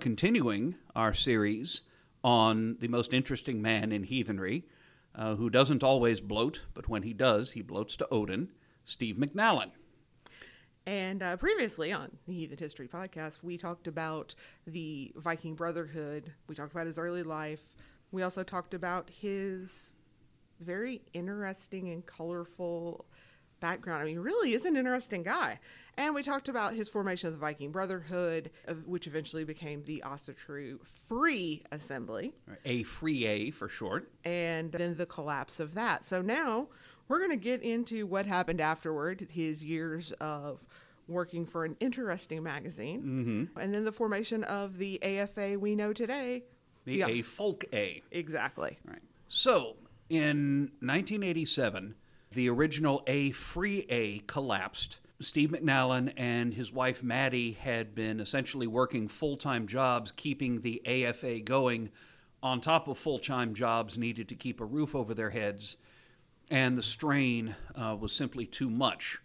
continuing our series on the most interesting man in heathenry, uh, who doesn't always blot, but when he does, he blots to Odin, Steve McNallen. And uh, previously on the Heathen History podcast, we talked about the Viking Brotherhood. We talked about his early life. We also talked about his very interesting and colorful background. I mean, he really is an interesting guy. And we talked about his formation of the Viking Brotherhood, of which eventually became the Asatru Free Assembly, A free A for short. and then the collapse of that. So now we're going to get into what happened afterward, his years of working for an interesting magazine, mm-hmm. and then the formation of the AFA we know today. The Yeah. A folk A. Exactly. Right. So, in 1987, the original A Free A collapsed. Steve McNallen and his wife Maddie had been essentially working full time jobs, keeping the AFA going on top of full time jobs needed to keep a roof over their heads, and the strain uh, was simply too much.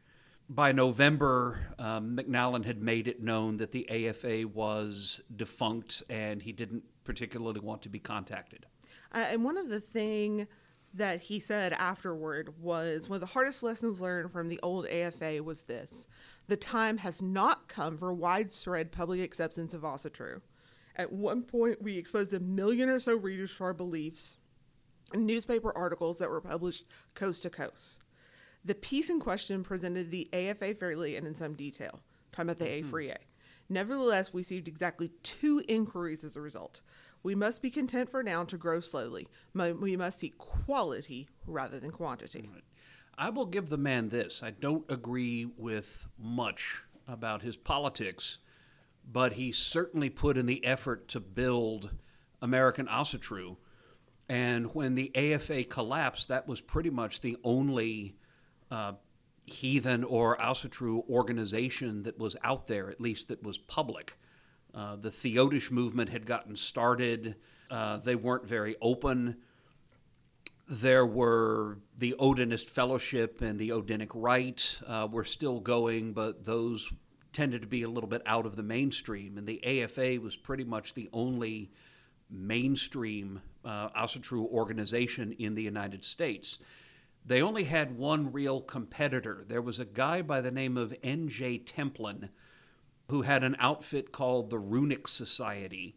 By November, um, McNallen had made it known that the AFA was defunct and he didn't particularly want to be contacted. Uh, and one of the things that he said afterward was one of the hardest lessons learned from the old AFA was this the time has not come for widespread public acceptance of Asatru. At one point, we exposed a million or so readers to our beliefs in newspaper articles that were published coast to coast. The piece in question presented the AFA fairly and in some detail, talking about the mm-hmm. A free A. Nevertheless, we received exactly two inquiries as a result. We must be content for now to grow slowly. We must seek quality rather than quantity. I will give the man this. I don't agree with much about his politics, but he certainly put in the effort to build American Asatru. And when the AFA collapsed, that was pretty much the only uh, heathen or Asatru organization that was out there, at least that was public. Uh, the Theodish movement had gotten started. Uh, they weren't very open there were the Odinist Fellowship and the Odinic Rite uh, were still going, but those tended to be a little bit out of the mainstream. And the AFA was pretty much the only mainstream uh, Asatru organization in the United States. They only had one real competitor. There was a guy by the name of N.J. Templin who had an outfit called the Runic Society.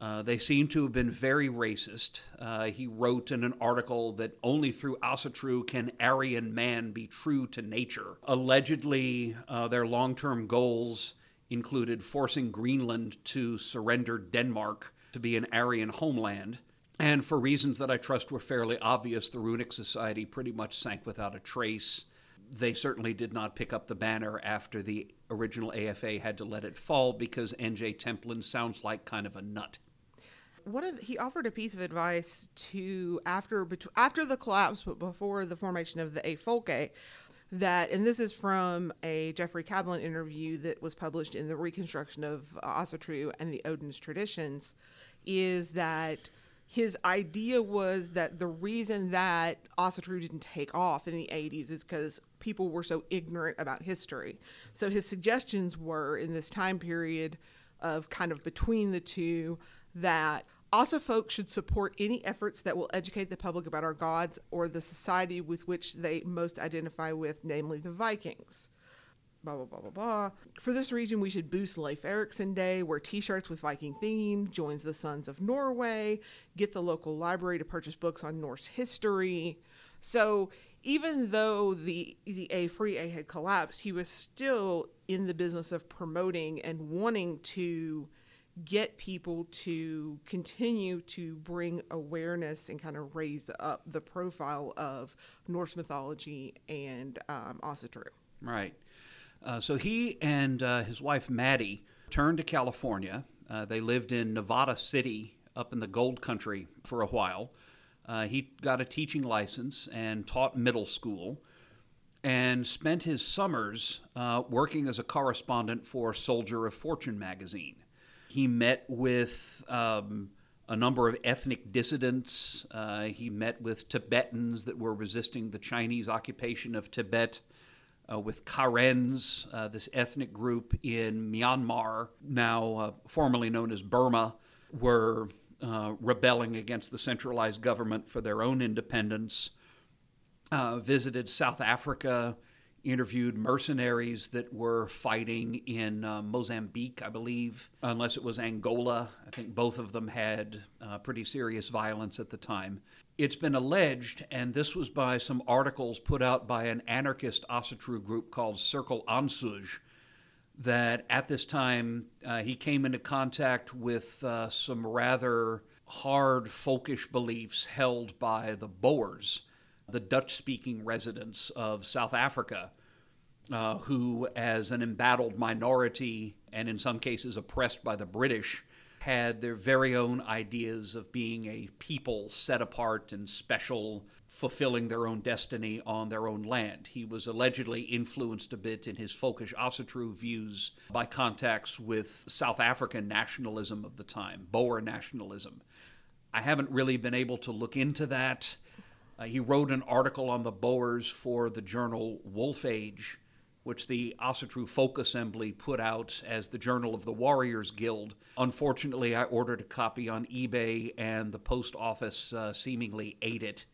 Uh, they seem to have been very racist. Uh, he wrote in an article that only through Asatru can Aryan man be true to nature. Allegedly, uh, their long term goals included forcing Greenland to surrender Denmark to be an Aryan homeland. And for reasons that I trust were fairly obvious, the Runic Society pretty much sank without a trace. They certainly did not pick up the banner after the original AFA had to let it fall because N.J. Templin sounds like kind of a nut. One of the, he offered a piece of advice to after after the collapse, but before the formation of the A Folke, that and this is from a Jeffrey Kaplan interview that was published in the Reconstruction of Asatru and the Odinist Traditions, is that his idea was that the reason that Asatru didn't take off in the 80s is because people were so ignorant about history. So his suggestions were in this time period of kind of between the two that also folks should support any efforts that will educate the public about our gods or the society with which they most identify with, namely the Vikings blah blah blah blah blah. For this reason, we should boost Leif Erikson Day, wear T-shirts with Viking theme, joins the Sons of Norway, get the local library to purchase books on Norse history. So even though the the A Free A had collapsed, he was still in the business of promoting and wanting to get people to continue to bring awareness and kind of raise up the profile of Norse mythology and um. Right. Uh, so he and uh, his wife Maddie turned to California. Uh, they lived in Nevada City, up in the gold country, for a while. Uh, he got a teaching license and taught middle school and spent his summers uh, working as a correspondent for Soldier of Fortune magazine. He met with um, a number of ethnic dissidents. He met with Tibetans that were resisting the Chinese occupation of Tibet. Uh, with Karens, uh, this ethnic group in Myanmar, now uh, formerly known as Burma, were uh, rebelling against the centralized government for their own independence. Uh, visited South Africa, interviewed mercenaries that were fighting in uh, Mozambique, I believe, unless it was Angola. I think both of them had pretty serious violence at the time. It's been alleged, and this was by some articles put out by an anarchist Asatru group called Circle Ansuz, that at this time uh, he came into contact with uh, some rather hard folkish beliefs held by the Boers the Dutch speaking residents of South Africa, uh, who, as an embattled minority and in some cases oppressed by the British, had their very own ideas of being a people set apart and special, fulfilling their own destiny on their own land. He was allegedly influenced a bit in his folkish Asatru views by contacts with South African nationalism of the time, Boer nationalism. I haven't really been able to look into that. Uh, he wrote an article on the Boers for the journal Wolf Age, which the Asatru Folk Assembly put out as the Journal of the Warriors Guild. Unfortunately, I ordered a copy on eBay, and the post office uh, seemingly ate it.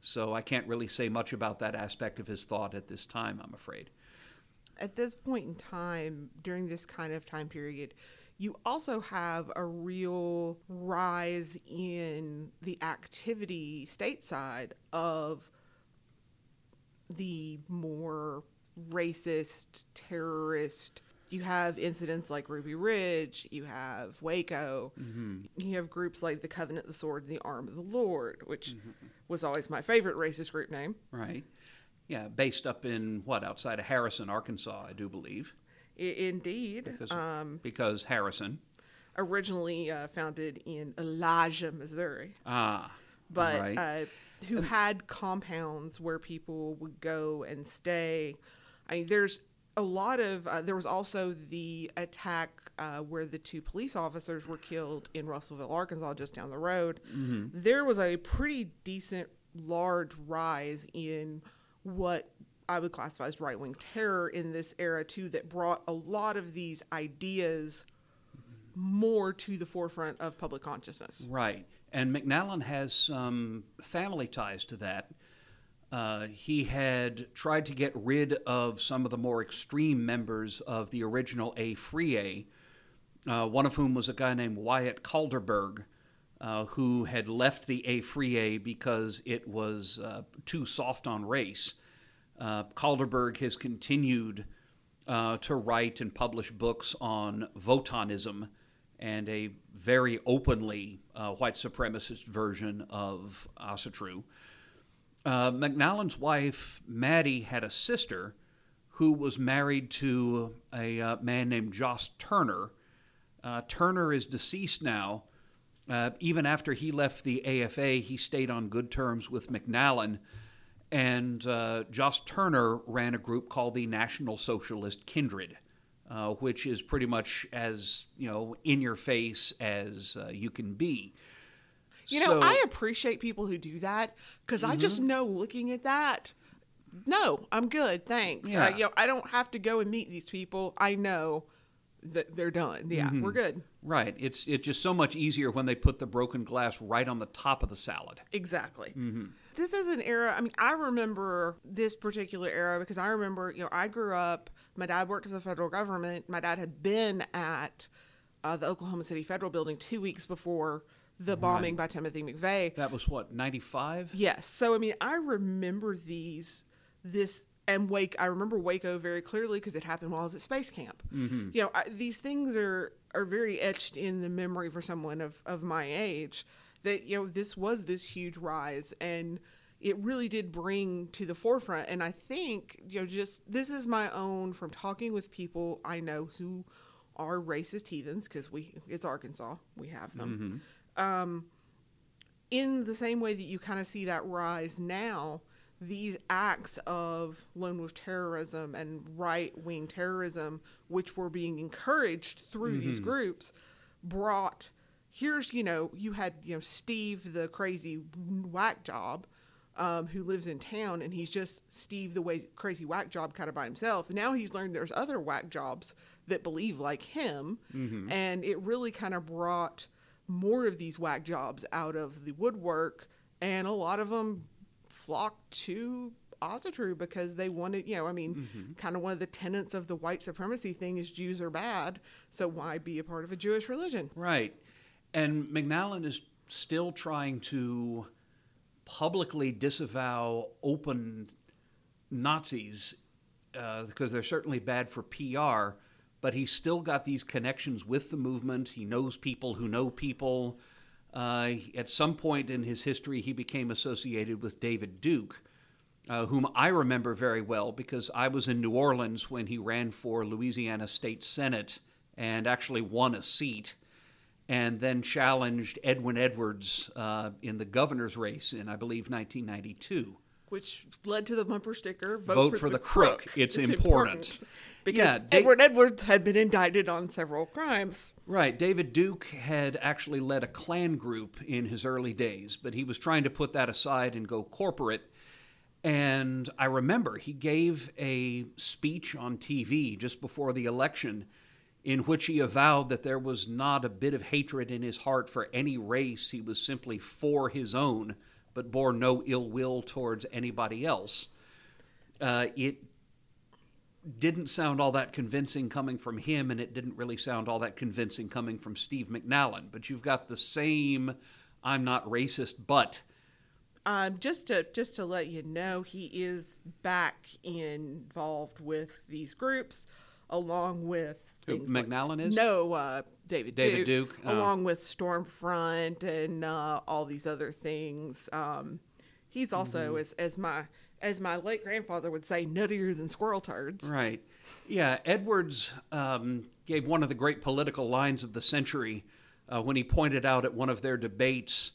So I can't really say much about that aspect of his thought at this time, I'm afraid. At this point in time, during this kind of time period, you also have a real rise in the activity stateside of the more racist, terrorist. You have incidents like Ruby Ridge, you have Waco, mm-hmm. you have groups like the Covenant, the Sword, and the Arm of the Lord, which mm-hmm. was always my favorite racist group name. Right. Yeah, based up in what, outside of Harrison, Arkansas, I do believe. I- indeed. Because, um, because Harrison. Originally uh, founded in Elijah, Missouri. Ah. But right. uh, who had compounds where people would go and stay. I mean, there's a lot of. Uh, there was also the attack uh, where the two police officers were killed in Russellville, Arkansas, just down the road. Mm-hmm. There was a pretty decent, large rise in what I would classify as right wing terror in this era too that brought a lot of these ideas more to the forefront of public consciousness. Right. And McNallen has some family ties to that. Uh, he had tried to get rid of some of the more extreme members of the original A-Free uh, one of whom was a guy named Wyatt Kaldenberg, uh, who had left the A-Free because it was uh, too soft on race. Uh, Kaldenberg has continued uh, to write and publish books on Wotanism and a very openly white supremacist version of Asatru. Uh, McNallen's wife, Maddie, had a sister who was married to a uh, man named Joss Turner. Uh, Turner is deceased now. even after he left the AFA, he stayed on good terms with McNallen and uh, Joss Turner ran a group called the National Socialist Kindred, uh, which is pretty much as you know in your face as uh, you can be. You so, know, I appreciate people who do that because mm-hmm. I just mm-hmm. know looking at that. No, I'm good, thanks. Yeah. you know, I don't have to go and meet these people. I know that they're done. Yeah, mm-hmm. we're good. Right. It's it's just so much easier when they put the broken glass right on the top of the salad. Exactly. Mm-hmm this is an era. I mean, I remember this particular era because I remember, you know, I grew up. My dad worked for the federal government. My dad had been at uh, the Oklahoma City Federal Building two weeks before the bombing right. by Timothy McVeigh. That was what ninety five. Yes. So I mean, I remember these this and Wake. I remember Waco very clearly because it happened while I was at space camp. Mm-hmm. You know, I, these things are are very etched in the memory for someone of of my age that you know this was this huge rise and it really did bring to the forefront and i think you know just this is my own from talking with people i know who are racist heathens because we it's arkansas we have them mm-hmm. Um, in the same way that you kind of see that rise now these acts of lone wolf terrorism and right wing terrorism, which were being encouraged through mm-hmm. these groups, brought here's you know you had you know Steve the crazy whack job um, who lives in town, and he's just Steve the way crazy whack job kind of by himself. Now he's learned there's other whack jobs that believe like him, and it really kind of brought more of these whack jobs out of the woodwork, and a lot of them flocked to Asatru because they wanted, you know, I mean, kind of one of the tenets of the white supremacy thing is Jews are bad, so why be a part of a Jewish religion? Right. And McNallen is still trying to publicly disavow open Nazis uh, because they're certainly bad for PR, but he's still got these connections with the movement. He knows people who know people. Uh, at some point in his history, he became associated with David Duke, uh, whom I remember very well because I was in New Orleans when he ran for Louisiana State Senate and actually won a seat and then challenged Edwin Edwards uh, in the governor's race in, I believe, 1992. Which led to the bumper sticker vote, Vote for the crook. It's important. Because Yeah, Da- Edward Edwards had been indicted on several crimes. Right. David Duke had actually led a Klan group in his early days, but he was trying to put that aside and go corporate. And I remember he gave a speech on TV just before the election in which he avowed that there was not a bit of hatred in his heart for any race. He was simply for his own, but bore no ill will towards anybody else. Uh, it didn't sound all that convincing coming from him, and it didn't really sound all that convincing coming from Steve McNallen. But you've got the same I'm not racist, but Um, just to just to let you know, he is back involved with these groups, along with Who, things like- McNallen is? no uh, David David Duke, Duke, oh. along with Stormfront and uh, all these other things. Um, he's also Mm-hmm. as as my as my late grandfather would say, nuttier than squirrel turds. Right. Yeah, Edwards um, gave one of the great political lines of the century uh, when he pointed out at one of their debates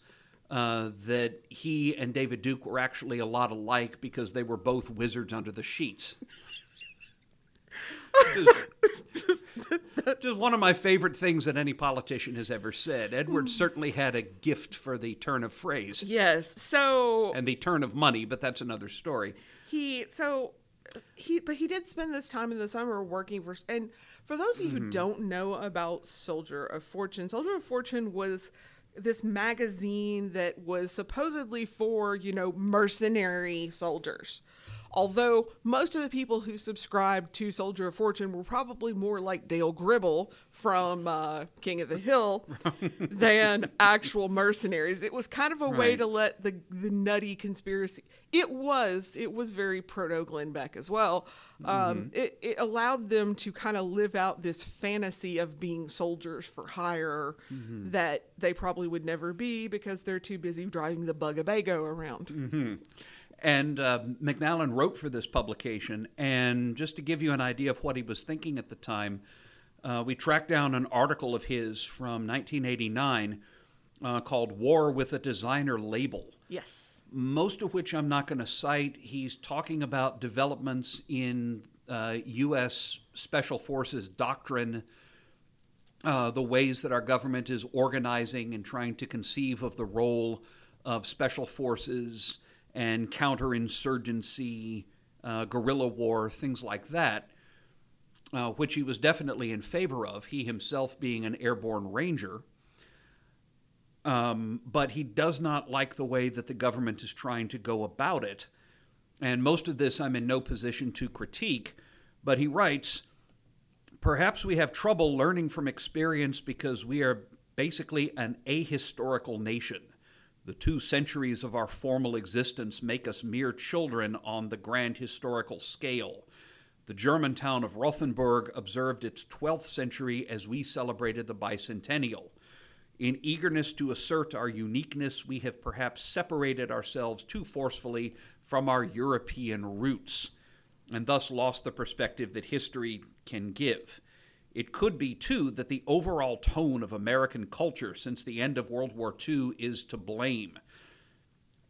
uh, that he and David Duke were actually a lot alike because they were both wizards under the sheets. just, just one of my favorite things that any politician has ever said. Edwards certainly had a gift for the turn of phrase Yes. So and the turn of money, but that's another story. he so he but he did spend this time in the summer working for and for those of you Mm-hmm. who don't know about soldier of fortune soldier of fortune was this magazine that was supposedly for you know mercenary soldiers although most of the people who subscribed to soldier of fortune were probably more like dale gribble from uh, king of the hill than actual mercenaries. It was kind of a way to let the the nutty conspiracy it was it was very proto Glenn Beck as well. Um, it, it allowed them to kind of live out this fantasy of being soldiers for hire that they probably would never be because they're too busy driving the Bugabago around And uh, McNallen wrote for this publication. And just to give you an idea of what he was thinking at the time, uh, we tracked down an article of his from 1989 uh, called War with a Designer Label, yes most of which I'm not going to cite. He's talking about developments in uh, U.S. Special Forces doctrine. Uh, the ways that our government is organizing and trying to conceive of the role of special forces and counterinsurgency, uh, guerrilla war, things like that, uh, which he was definitely in favor of, he himself being an airborne ranger. Um, but he does not like the way that the government is trying to go about it. And most of this I'm in no position to critique, but he writes Perhaps we have trouble learning from experience because we are basically an ahistorical nation. The two centuries of our formal existence make us mere children on the grand historical scale. The German town of Rothenburg observed its 12th century as we celebrated the bicentennial. In eagerness to assert our uniqueness, we have perhaps separated ourselves too forcefully from our European roots, and thus lost the perspective that history can give. It could be, too, that the overall tone of American culture since the end of World War II is to blame.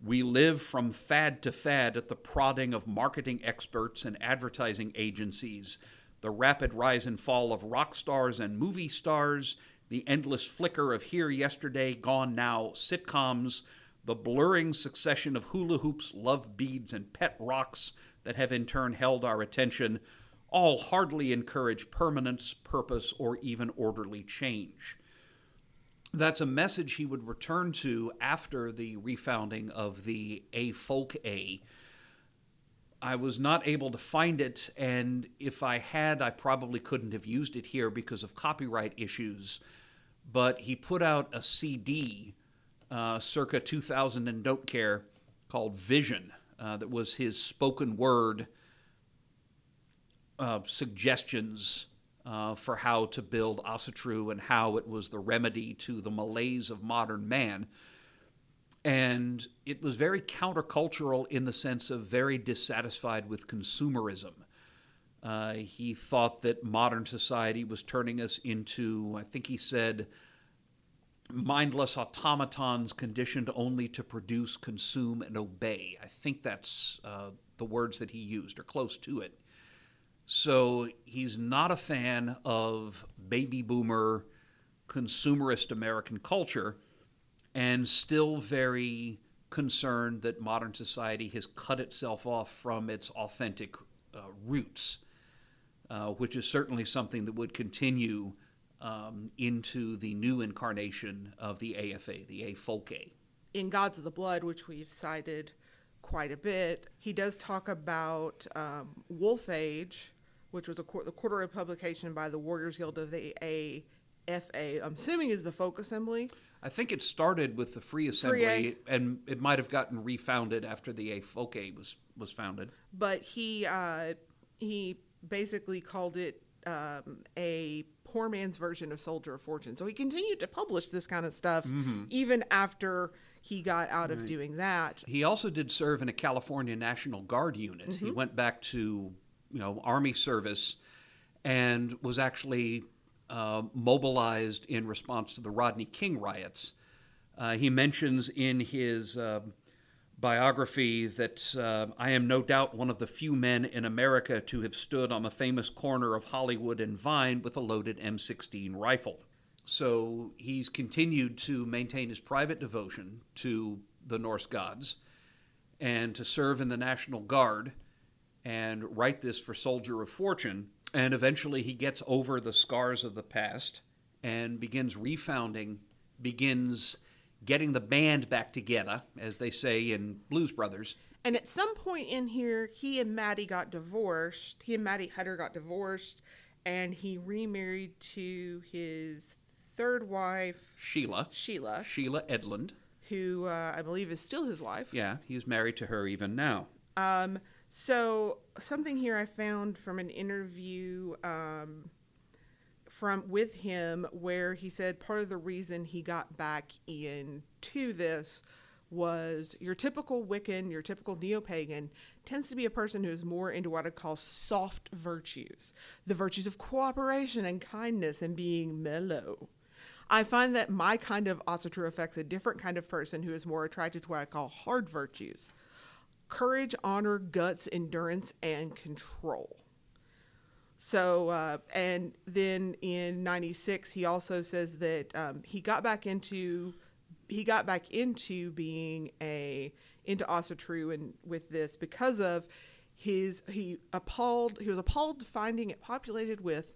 We live from fad to fad at the prodding of marketing experts and advertising agencies, the rapid rise and fall of rock stars and movie stars, the endless flicker of here yesterday, gone now sitcoms, the blurring succession of hula hoops, love beads, and pet rocks that have in turn held our attention all hardly encourage permanence, purpose, or even orderly change. That's a message he would return to after the refounding of the A Folk A. I was not able to find it, and if I had, I probably couldn't have used it here because of copyright issues. But he put out a CD uh, circa 2000 and don't care called Vision uh, that was his spoken word uh, suggestions uh, for how to build Asatru and how it was the remedy to the malaise of modern man. And it was very countercultural in the sense of very dissatisfied with consumerism. Uh, he thought that modern society was turning us into, I think he said, mindless automatons conditioned only to produce, consume, and obey. I think that's uh, the words that he used, or close to it. So he's not a fan of baby boomer, consumerist American culture, and still very concerned that modern society has cut itself off from its authentic uh, roots, uh, which is certainly something that would continue um, into the new incarnation of the AFA, the A Folke. In Gods of the Blood, which we've cited quite a bit, he does talk about um, Wolf Age, which was a the quarterly publication by the Warriors Guild of the AFA. I'm assuming is the Folk Assembly. I think it started with the Free Assembly, Free and it might have gotten refounded after the A Folke was was founded. But he uh, he basically called it um, a poor man's version of Soldier of Fortune. So he continued to publish this kind of stuff mm-hmm. even after he got out right. of doing that. He also did serve in a California National Guard unit. Mm-hmm. He went back to you know army service and was actually uh, mobilized in response to the Rodney King riots. Uh, he mentions in his uh, biography that uh, I am no doubt one of the few men in America to have stood on the famous corner of Hollywood and Vine with a loaded M16 rifle. So he's continued to maintain his private devotion to the Norse gods and to serve in the National Guard and write this for Soldier of Fortune. And eventually he gets over the scars of the past and begins refounding, begins getting the band back together, as they say in Blues Brothers. And at some point in here, he and Maddie got divorced. He and Maddie Hutter got divorced, and he remarried to his third wife, Sheila. Sheila. Sheila Edlund. Who uh, I believe is still his wife. Yeah, he's married to her even now. Um, so, something here I found from an interview. Um, from with him where he said part of the reason he got back into this was your typical Wiccan, your typical neo pagan tends to be a person who is more into what I call soft virtues, the virtues of cooperation and kindness and being mellow. I find that my kind of Asatru affects a different kind of person who is more attracted to what I call hard virtues courage, honor, guts, endurance, and control. So, uh, and then in '96, he also says that um, he got back into he got back into being a into Asatru and with this because of his he appalled he was appalled finding it populated with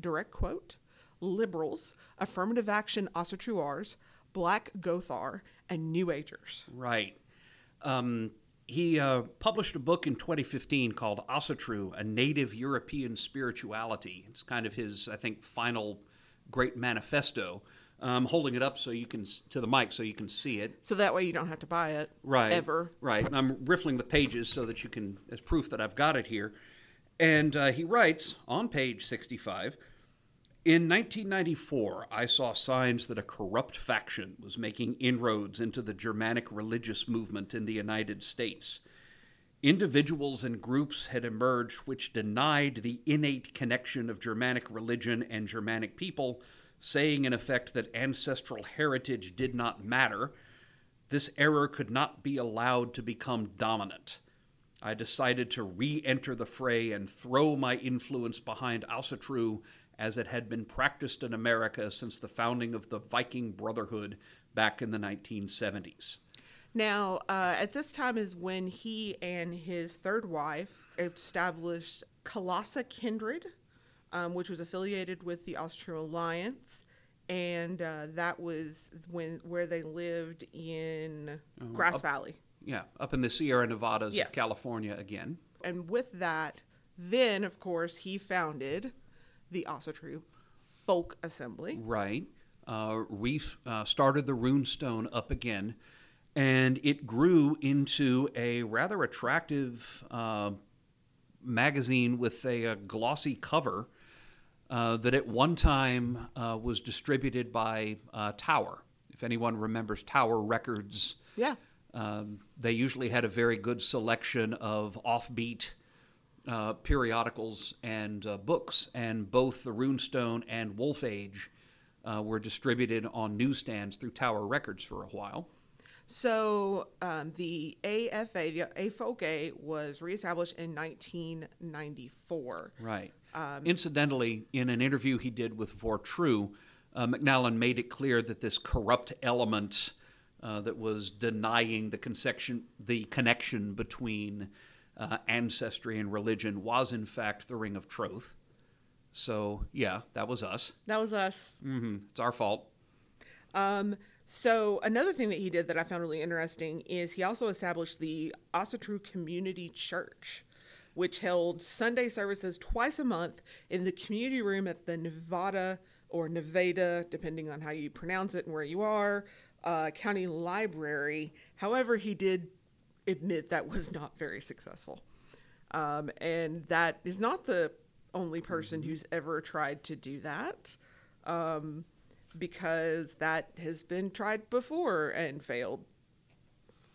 direct quote liberals, affirmative action Asatruars, black Gothar, and New Agers. Right. Um, he uh, published a book in 2015 called Asatru, A Native European Spirituality. It's kind of his, I think, final great manifesto. I'm holding it up so you can to the mic so you can see it. So that way you don't have to buy it. Right. Ever. Right. And I'm riffling the pages so that you can, as proof that I've got it here. And uh, he writes on page 65 in 1994, I saw signs that a corrupt faction was making inroads into the Germanic religious movement in the United States. Individuals and groups had emerged which denied the innate connection of Germanic religion and Germanic people, saying in effect that ancestral heritage did not matter. This error could not be allowed to become dominant. I decided to re enter the fray and throw my influence behind Asatru as it had been practiced in America since the founding of the Viking Brotherhood back in the 1970s. Now, uh, at this time is when he and his third wife established Colossa Kindred, um, which was affiliated with the Asatru Alliance, and uh, that was when where they lived in Grass up- Valley. Yeah, up in the Sierra Nevadas Yes. of California again. And with that, then of course he founded the Asatru Folk Assembly. Right. Uh, Reef uh, started the Runestone up again, and it grew into a rather attractive uh, magazine with a, uh glossy cover uh, that at one time uh, was distributed by uh, Tower. If anyone remembers Tower Records, Yeah. um, they usually had a very good selection of offbeat uh, periodicals and uh, books, and both the Runestone and Wolf Age uh, were distributed on newsstands through Tower Records for a while. So um, the AFA, the AFOLK, was reestablished in 1994. Right. Incidentally, in an interview he did with Vor Tru, uh, McNallen made it clear that this corrupt element uh, that was denying the the connection between uh, ancestry and religion was in fact the Ring of Troth. So yeah, that was us. That was us. hmm It's our fault. Um, so another thing that he did that I found really interesting is he also established the Asatru Community Church, which held Sunday services twice a month in the community room at the Nevada or Nevada, depending on how you pronounce it and where you are, uh, county library. However, he did admit that was not very successful. Um, and that is not the only person who's ever tried to do that. Um, because that has been tried before and failed.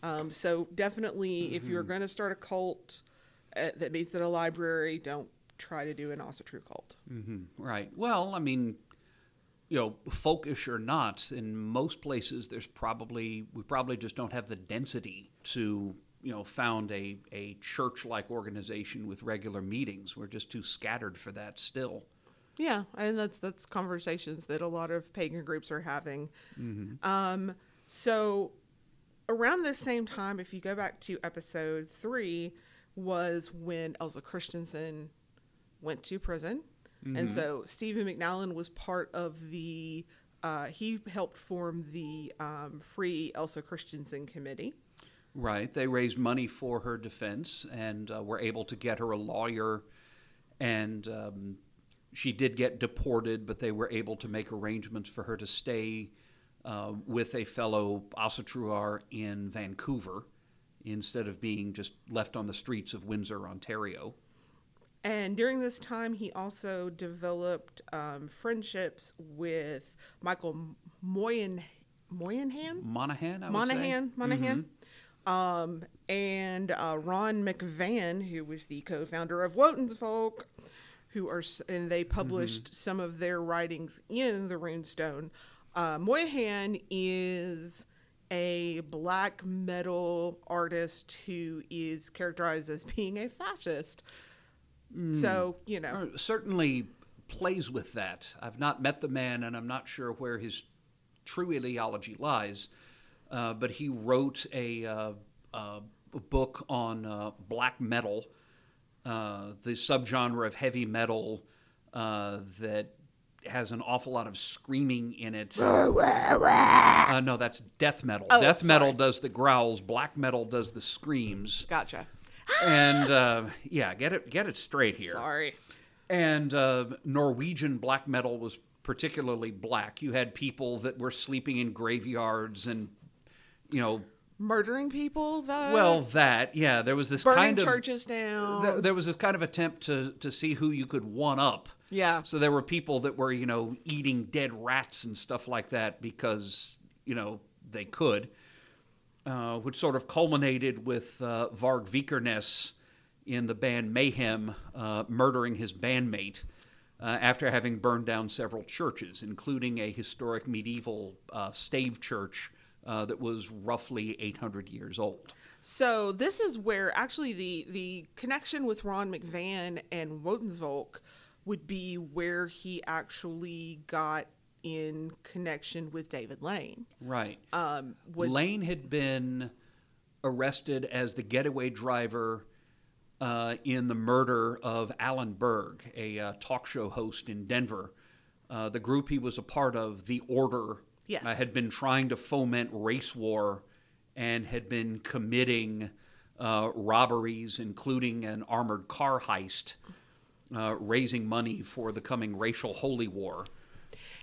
Um, so definitely, if you're going to start a cult uh, that meets at a library, don't try to do an Asatru cult. hmm Right. Well, I mean, you know, folkish or not, in most places, there's probably we probably just don't have the density to you know found a a church like organization with regular meetings. We're just too scattered for that still. Yeah, and that's that's conversations that a lot of pagan groups are having. Um, so around this same time, if you go back to episode three, was when Elsa Christensen went to prison, and so Stephen McNallen was part of the. Uh, he helped form the um, Free Elsa Christensen Committee. Right. They raised money for her defense and uh, were able to get her a lawyer. And um, she did get deported, but they were able to make arrangements for her to stay uh, with a fellow Asatruar in Vancouver instead of being just left on the streets of Windsor, Ontario. And during this time, he also developed um, friendships with Michael Moyen, Moynihan, Monahan, I would Monahan, say. Um, and uh, Ron McVan, who was the co-founder of Wotan's Folk, who are and they published some of their writings in the Runestone. Uh, Moynihan is a black metal artist who is characterized as being a fascist. So you know, Uh, certainly plays with that. I've not met the man, and I'm not sure where his true ideology lies. Uh, but he wrote a, uh, uh, a book on uh, black metal, uh, the subgenre of heavy metal uh, that has an awful lot of screaming in it. uh, no, that's death metal. Oh, death metal sorry. does the growls. Black metal does the screams. gotcha. And uh, yeah, get it get it straight here. Sorry. And uh, Norwegian black metal was particularly black. You had people that were sleeping in graveyards and, you know, Murdering people. well, that, yeah, there was this burning kind of. churches down. th- there was this kind of attempt to, to see who you could one up. Yeah. So there were people that were, you know, eating dead rats and stuff like that because, you know, they could, uh, which sort of culminated with uh, Varg Vikernes in the band Mayhem uh, murdering his bandmate uh, after having burned down several churches, including a historic medieval uh, stave church uh, that was roughly 800 years old. So this is where actually the the connection with Ron McVan and Wotansvolk would be where he actually got in connection with David Lane. Right. Um, would, Lane had been arrested as the getaway driver uh, in the murder of Alan Berg, a uh, talk show host in Denver. Uh, the group he was a part of, the Order, Yes. uh, had been trying to foment race war and had been committing uh, robberies, including an armored car heist, uh, raising money for the coming racial holy war.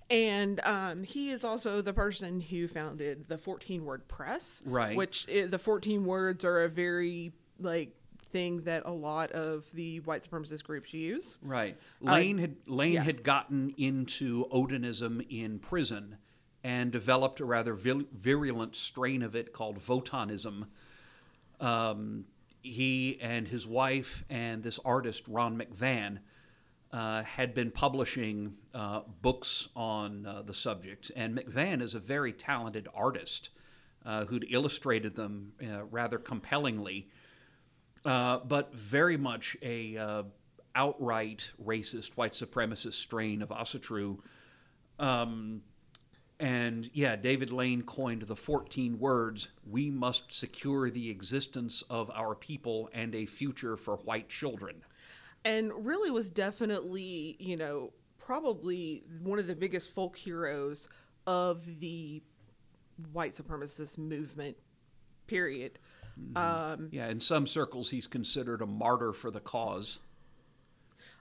And um, he is also the person who founded the 14 word press. Right. Which i the 14 words are a very, like, thing that a lot of the white supremacist groups use. Right. Lane had Lane yeah. had gotten into Odinism in prison and developed a rather virulent strain of it called Wotanism. Um, he and his wife and this artist Ron McVan uh, had been publishing uh, books on uh, the subject, and McVan is a very talented artist uh, who'd illustrated them uh, rather compellingly uh, but very much a outright racist, white supremacist strain of Asatru. Um, and yeah, David Lane coined the 14 words We must secure the existence of our people and a future for white children. and really was definitely, you know, probably one of the biggest folk heroes of the white supremacist movement, period. Um, Yeah, in some circles, he's considered a martyr for the cause.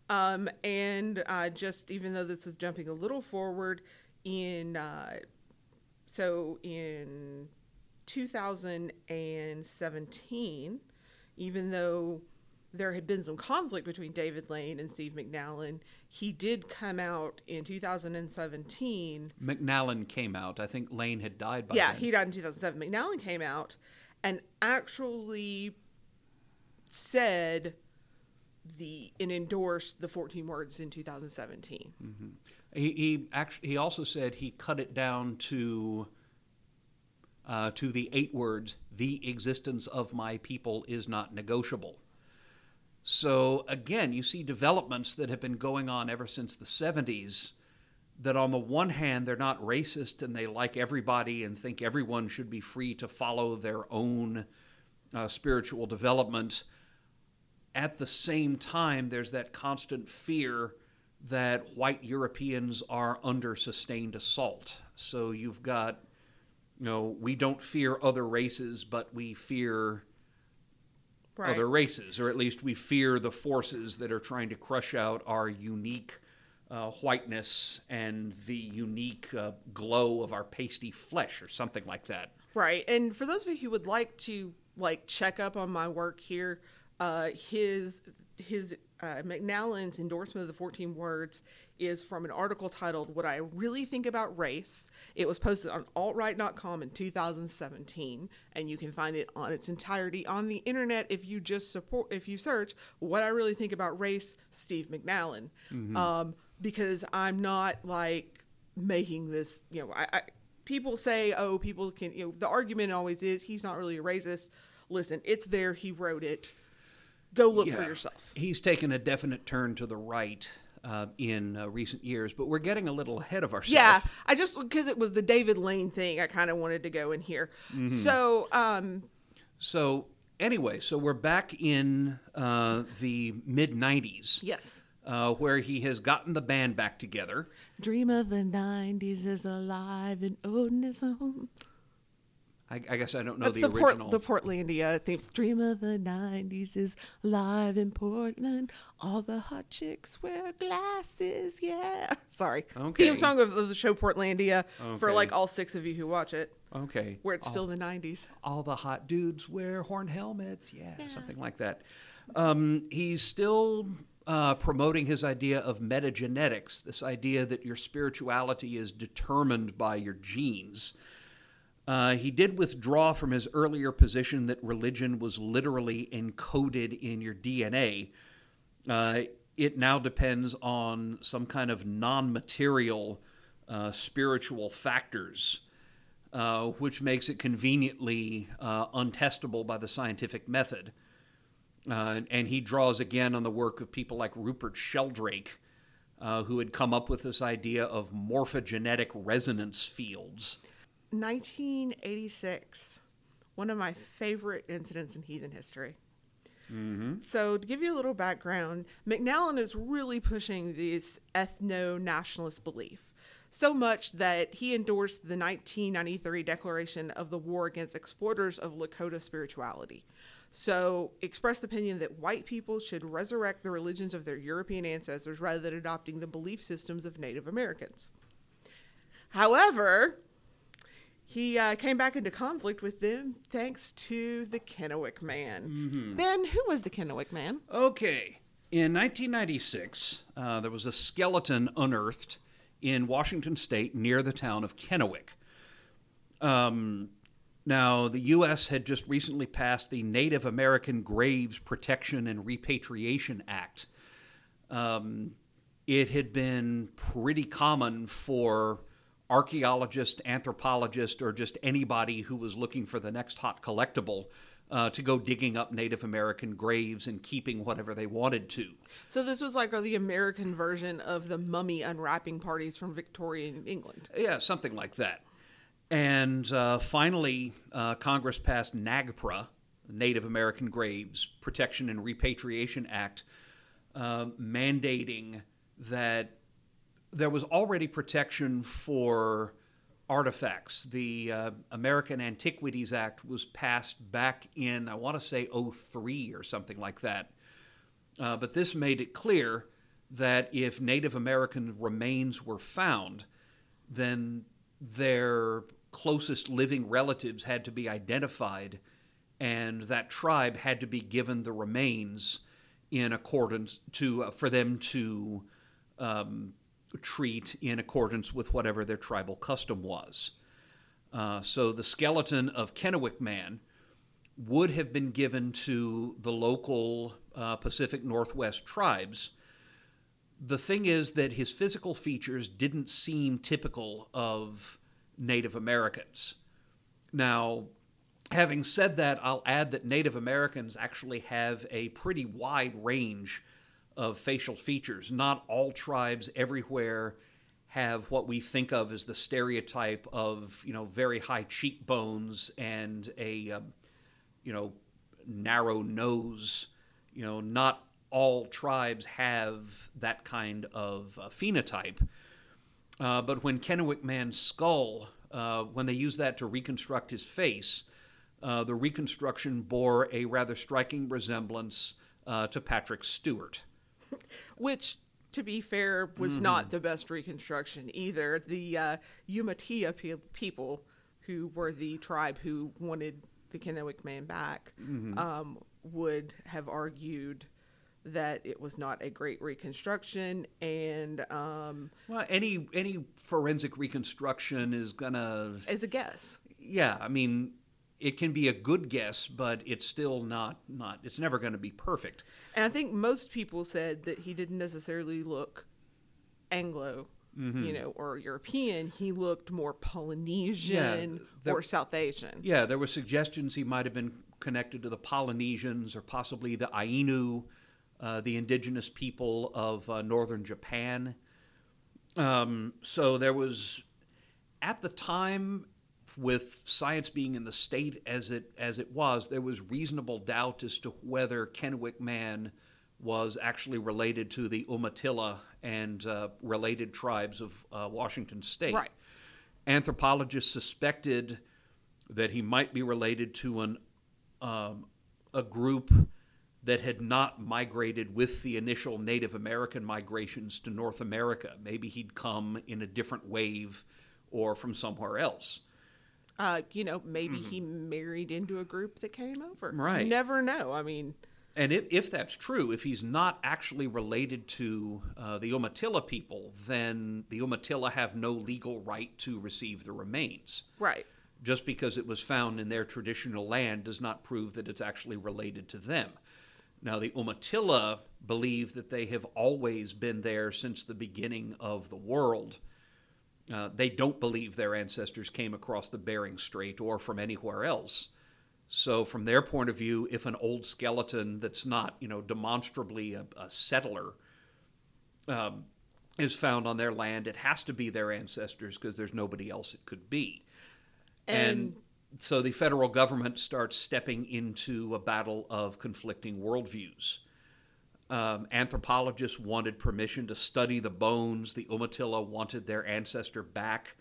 um, and uh, just even though this is jumping a little forward, in uh, so in 2017, even though there had been some conflict between David Lane and Steve McNallen, he did come out in 2017 McNallen came out. I think Lane had died by then. yeah, then. he died in 2007. McNallen came out and actually said the and endorsed the 14 words in 2017. He, actually he also said he cut it down to uh, to the eight words: "The existence of my people is not negotiable." So again, you see developments that have been going on ever since the '70s. That on the one hand, they're not racist and they like everybody and think everyone should be free to follow their own uh, spiritual development at the same time, there's that constant fear that white Europeans are under sustained assault. So you've got, you know, we don't fear other races, but we fear Right. other races, or at least we fear the forces that are trying to crush out our unique uh, whiteness and the unique uh, glow of our pasty flesh, or something like that. Right. And for those of you who would like to like check up on my work here, uh, his his uh, McNallen's endorsement of the 14 words is from an article titled "What I Really Think About Race." It was posted on altright.com in 2017, and you can find it on its entirety on the internet if you just support if you search "What I Really Think About Race." Steve McNallen, um, because I'm not like making this. You know, I, I people say, oh, people can. You know, the argument always is he's not really a racist. Listen, it's there. He wrote it. Go look for yourself. He's taken a definite turn to the right uh, in uh, recent years, but we're getting a little ahead of ourselves. Yeah, I just because it was the David Lane thing, I kind of wanted to go in here. So, um, So anyway, so we're back in uh, the mid '90s, yes, uh, where he has gotten the band back together. Dream of the '90s is alive in Odinism. I, I guess I don't know That's the, the, Port, original. the Portlandia theme. Dream of the '90s is live in Portland. All the hot chicks wear glasses. Yeah, sorry. Okay. Theme song of, the show Portlandia for Okay. like all six of you who watch it, okay, where it's still the '90s. all the hot dudes wear horn helmets. Yeah, something like that. Um, he's still uh, promoting his idea of metagenetics, this idea that your spirituality is determined by your genes. Uh, he did withdraw from his earlier position that religion was literally encoded in your DNA. Uh, it now depends on some kind of non material uh, spiritual factors uh, which makes it conveniently uh, untestable by the scientific method. Uh, and he draws again on the work of people like Rupert Sheldrake, who had come up with this idea of morphogenetic resonance fields. 1986 one of my favorite incidents in heathen history. Mm-hmm. So, to give you a little background, McNallen is really pushing this ethno nationalist belief. So much that he endorsed the 1993 declaration of the war against exploiters of Lakota spirituality. So, expressed the opinion that white people should resurrect the religions of their European ancestors rather than adopting the belief systems of Native Americans. However, he uh, came back into conflict with them thanks to the Kennewick Man. Ben, who was the Kennewick Man? Okay. In 1996, uh, there was a skeleton unearthed in Washington state near the town of Kennewick. Um, now, the U.S. had just recently passed the Native American Graves Protection and Repatriation Act. Um, it had been pretty common for archaeologists, anthropologist, or just anybody who was looking for the next hot collectible uh, to go digging up Native American graves and keeping whatever they wanted to. So this was like the American version of the mummy unwrapping parties from Victorian England. Yeah, something like that. And uh, finally, uh, Congress passed NAGPRA, Native American Graves Protection and Repatriation Act, uh, mandating that there was already protection for artifacts. The uh, American Antiquities Act was passed back in, I want to say, 03 or something like that. Uh, but this made it clear that if Native American remains were found, then their closest living relatives had to be identified, and that tribe had to be given the remains in accordance to uh, for them to um, treat in accordance with whatever their tribal custom was. Uh, so the skeleton of Kennewick Man would have been given to the local uh, Pacific Northwest tribes. The thing is that his physical features didn't seem typical of Native Americans. Now, having said that, I'll add that Native Americans actually have a pretty wide range of facial features. Not all tribes everywhere have what we think of as the stereotype of you know very high cheekbones and a um, you know narrow nose. You know, not all tribes have that kind of uh, phenotype. Uh, but when Kennewick Man's skull, uh, when they used that to reconstruct his face, uh, the reconstruction bore a rather striking resemblance uh, to Patrick Stewart. Which, to be fair, was not the best reconstruction either. The uh, Umatilla pe- people, who were the tribe who wanted the Kennewick man back, um, would have argued that it was not a great reconstruction and um, Well, any any forensic reconstruction is gonna, is a guess. yeah. I mean, it can be a good guess, but it's still not not. It's never going to be perfect. And I think most people said that he didn't necessarily look Anglo, you know, or European. He looked more Polynesian there- or South Asian. Yeah, there were suggestions he might have been connected to the Polynesians or possibly the Ainu, uh, the indigenous people of uh, northern Japan. Um, so there was, at the time, with science being in the state as it as it was, there was reasonable doubt as to whether Kennewick Man was actually related to the Umatilla and uh, related tribes of uh, Washington State. Right. Anthropologists suspected that he might be related to an um, a group that had not migrated with the initial Native American migrations to North America. Maybe he'd come in a different wave or from somewhere else. Uh, you know, maybe he married into a group that came over. Right. You never know. I mean, And if, if that's true, if he's not actually related to uh, the Umatilla people, then the Umatilla have no legal right to receive the remains. right. Just because it was found in their traditional land does not prove that it's actually related to them. Now, the Umatilla believe that they have always been there since the beginning of the world. Uh, they don't believe their ancestors came across the Bering Strait or from anywhere else. So, from their point of view, if an old skeleton that's not, you know, demonstrably a, a settler um, is found on their land, it has to be their ancestors because there's nobody else it could be. And, so the federal government starts stepping into a battle of conflicting worldviews. Um, anthropologists wanted permission to study the bones. The Umatilla wanted their ancestor back.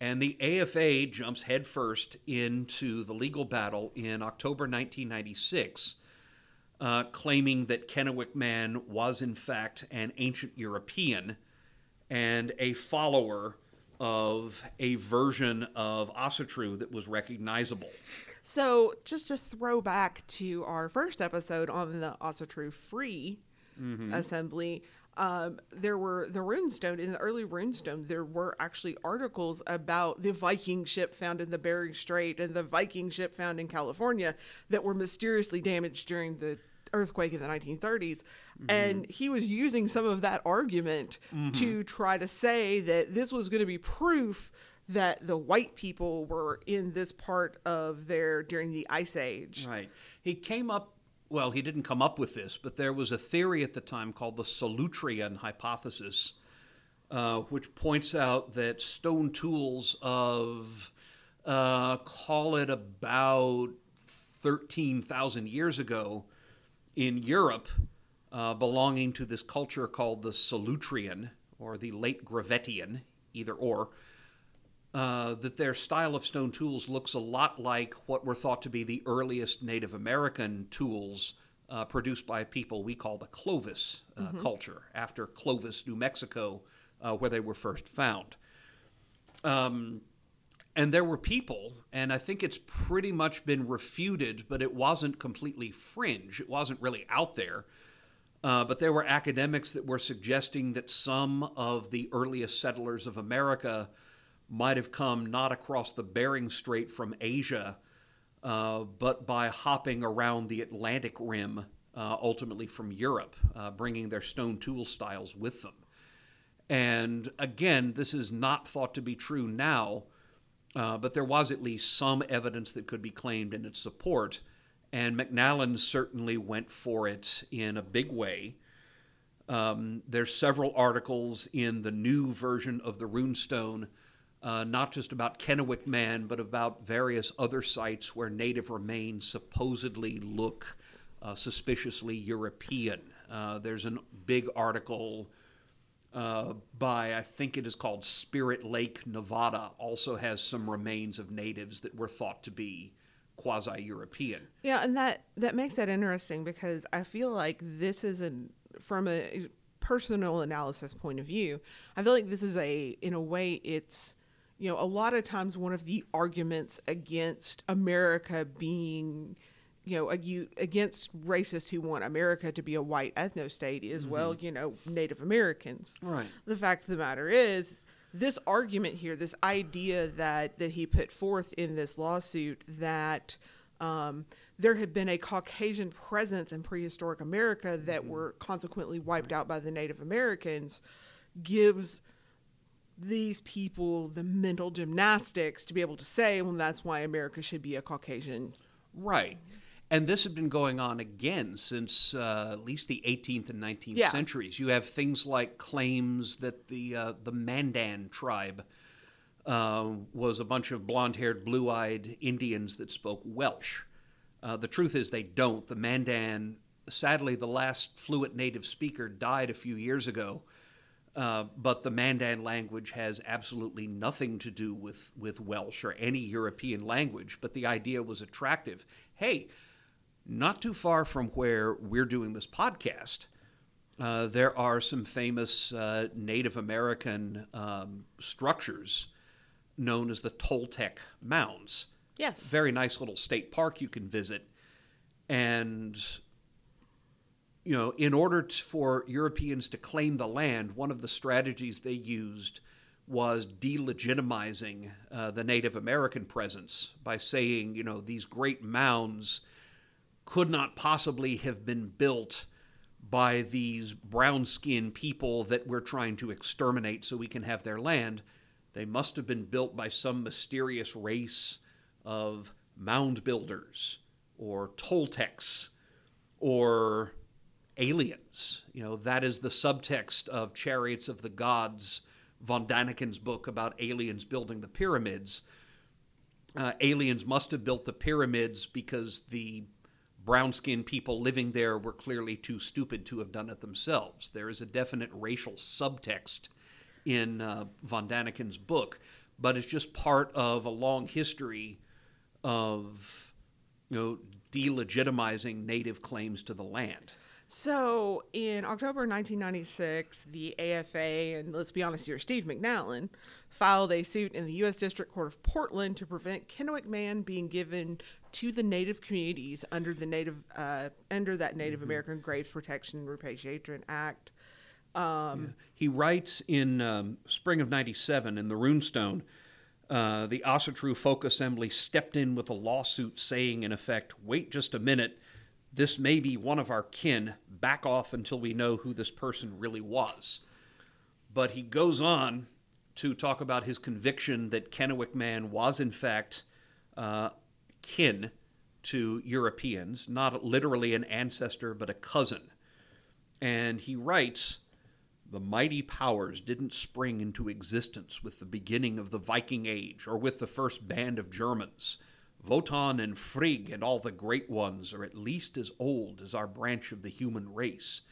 And the AFA jumps headfirst into the legal battle in October 1996, uh, claiming that Kennewick Man was, in fact, an ancient European and a follower of a version of Asatru that was recognizable. So, just to throw back to our first episode on the Asatru Free mm-hmm. Assembly, um, there were the runestone in the early runestone. There were actually articles about the Viking ship found in the Bering Strait and the Viking ship found in California that were mysteriously damaged during the earthquake in the 1930s mm-hmm. and he was using some of that argument mm-hmm. to try to say that this was going to be proof that the white people were in this part of their during the ice age Right. He came up, well, he didn't come up with this, but there was a theory at the time called the Solutrean hypothesis, uh, which points out that stone tools of, uh, call it about 13,000 years ago in Europe, uh, belonging to this culture called the Solutrean or the late Gravettian, either or, uh, that their style of stone tools looks a lot like what were thought to be the earliest Native American tools uh, produced by people we call the Clovis uh, culture, after Clovis, New Mexico, uh, where they were first found. Um, and there were people, and I think it's pretty much been refuted, but it wasn't completely fringe. It wasn't really out there. Uh, but there were academics that were suggesting that some of the earliest settlers of America might have come not across the Bering Strait from Asia, uh, but by hopping around the Atlantic rim, uh, ultimately from Europe, uh, bringing their stone tool styles with them. And again, this is not thought to be true now, uh, but there was at least some evidence that could be claimed in its support. And McNallen certainly went for it in a big way. Um, there's several articles in the new version of the runestone, uh, not just about Kennewick Man, but about various other sites where native remains supposedly look uh, suspiciously European. Uh, there's a big article uh, by, I think it is called Spirit Lake, Nevada, also has some remains of natives that were thought to be quasi European. Yeah, and that that makes that interesting because I feel like this is an from a personal analysis point of view. I feel like this is a in a way it's you know a lot of times one of the arguments against America being you know against racists who want America to be a white ethno state is well you know Native Americans. Right. The fact of the matter is this argument here, this idea that that he put forth in this lawsuit that um, there had been a Caucasian presence in prehistoric America that were consequently wiped out by the Native Americans, gives these people the mental gymnastics to be able to say, well, that's why America should be a Caucasian. Right. And this had been going on again since uh, at least the 18th and 19th Yeah. centuries. You have things like claims that the uh, the Mandan tribe uh, was a bunch of blonde-haired, blue-eyed Indians that spoke Welsh. Uh, the truth is, they don't. The Mandan, sadly, the last fluent native speaker died a few years ago. Uh, but the Mandan language has absolutely nothing to do with, with Welsh or any European language. But the idea was attractive. Hey, not too far from where we're doing this podcast, uh, there are some famous uh, Native American um, structures known as the Toltec Mounds. Yes. Very nice little state park you can visit. And you know, in order t for Europeans to claim the land, one of the strategies they used was delegitimizing uh, the Native American presence by saying, you know, these great mounds could not possibly have been built by these brown skinned people that we're trying to exterminate so we can have their land. They must have been built by some mysterious race of mound builders or Toltecs or aliens. You know, that is the subtext of Chariots of the Gods, von Daniken's book about aliens building the pyramids. uh, aliens must have built the pyramids because the brown skinned people living there were clearly too stupid to have done it themselves. There is a definite racial subtext in uh, von Daniken's book, but it's just part of a long history of you know delegitimizing native claims to the land. So in October 1996, the AFA, and let's be honest here, Steve McNallen, filed a suit in the U.S. District Court of Portland to prevent Kennewick Man being given to the Native communities under the Native uh, under that Native mm-hmm. American Graves Protection and Repatriation Act. Um, yeah. He writes in um, spring of '97 in the Runestone. Uh, the Asatru Folk Assembly stepped in with a lawsuit saying, in effect, wait just a minute, this may be one of our kin, back off until we know who this person really was. But he goes on to talk about his conviction that Kennewick Man was, in fact, uh, kin to Europeans, not literally an ancestor, but a cousin. And he writes The mighty powers didn't spring into existence with the beginning of the Viking Age or with the first band of Germans. Wotan and Frigg and all the great ones are at least as old as our branch of the human race.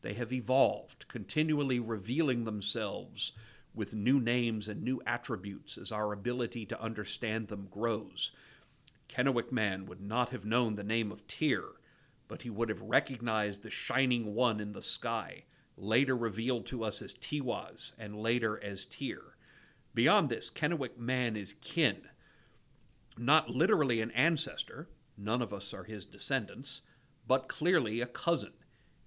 They have evolved, continually revealing themselves with new names and new attributes as our ability to understand them grows. Kennewick Man would not have known the name of Tyr, but he would have recognized the shining one in the sky, later revealed to us as Tiwaz and later as Tyr. Beyond this, Kennewick Man is kin, not literally an ancestor, none of us are his descendants, but clearly a cousin.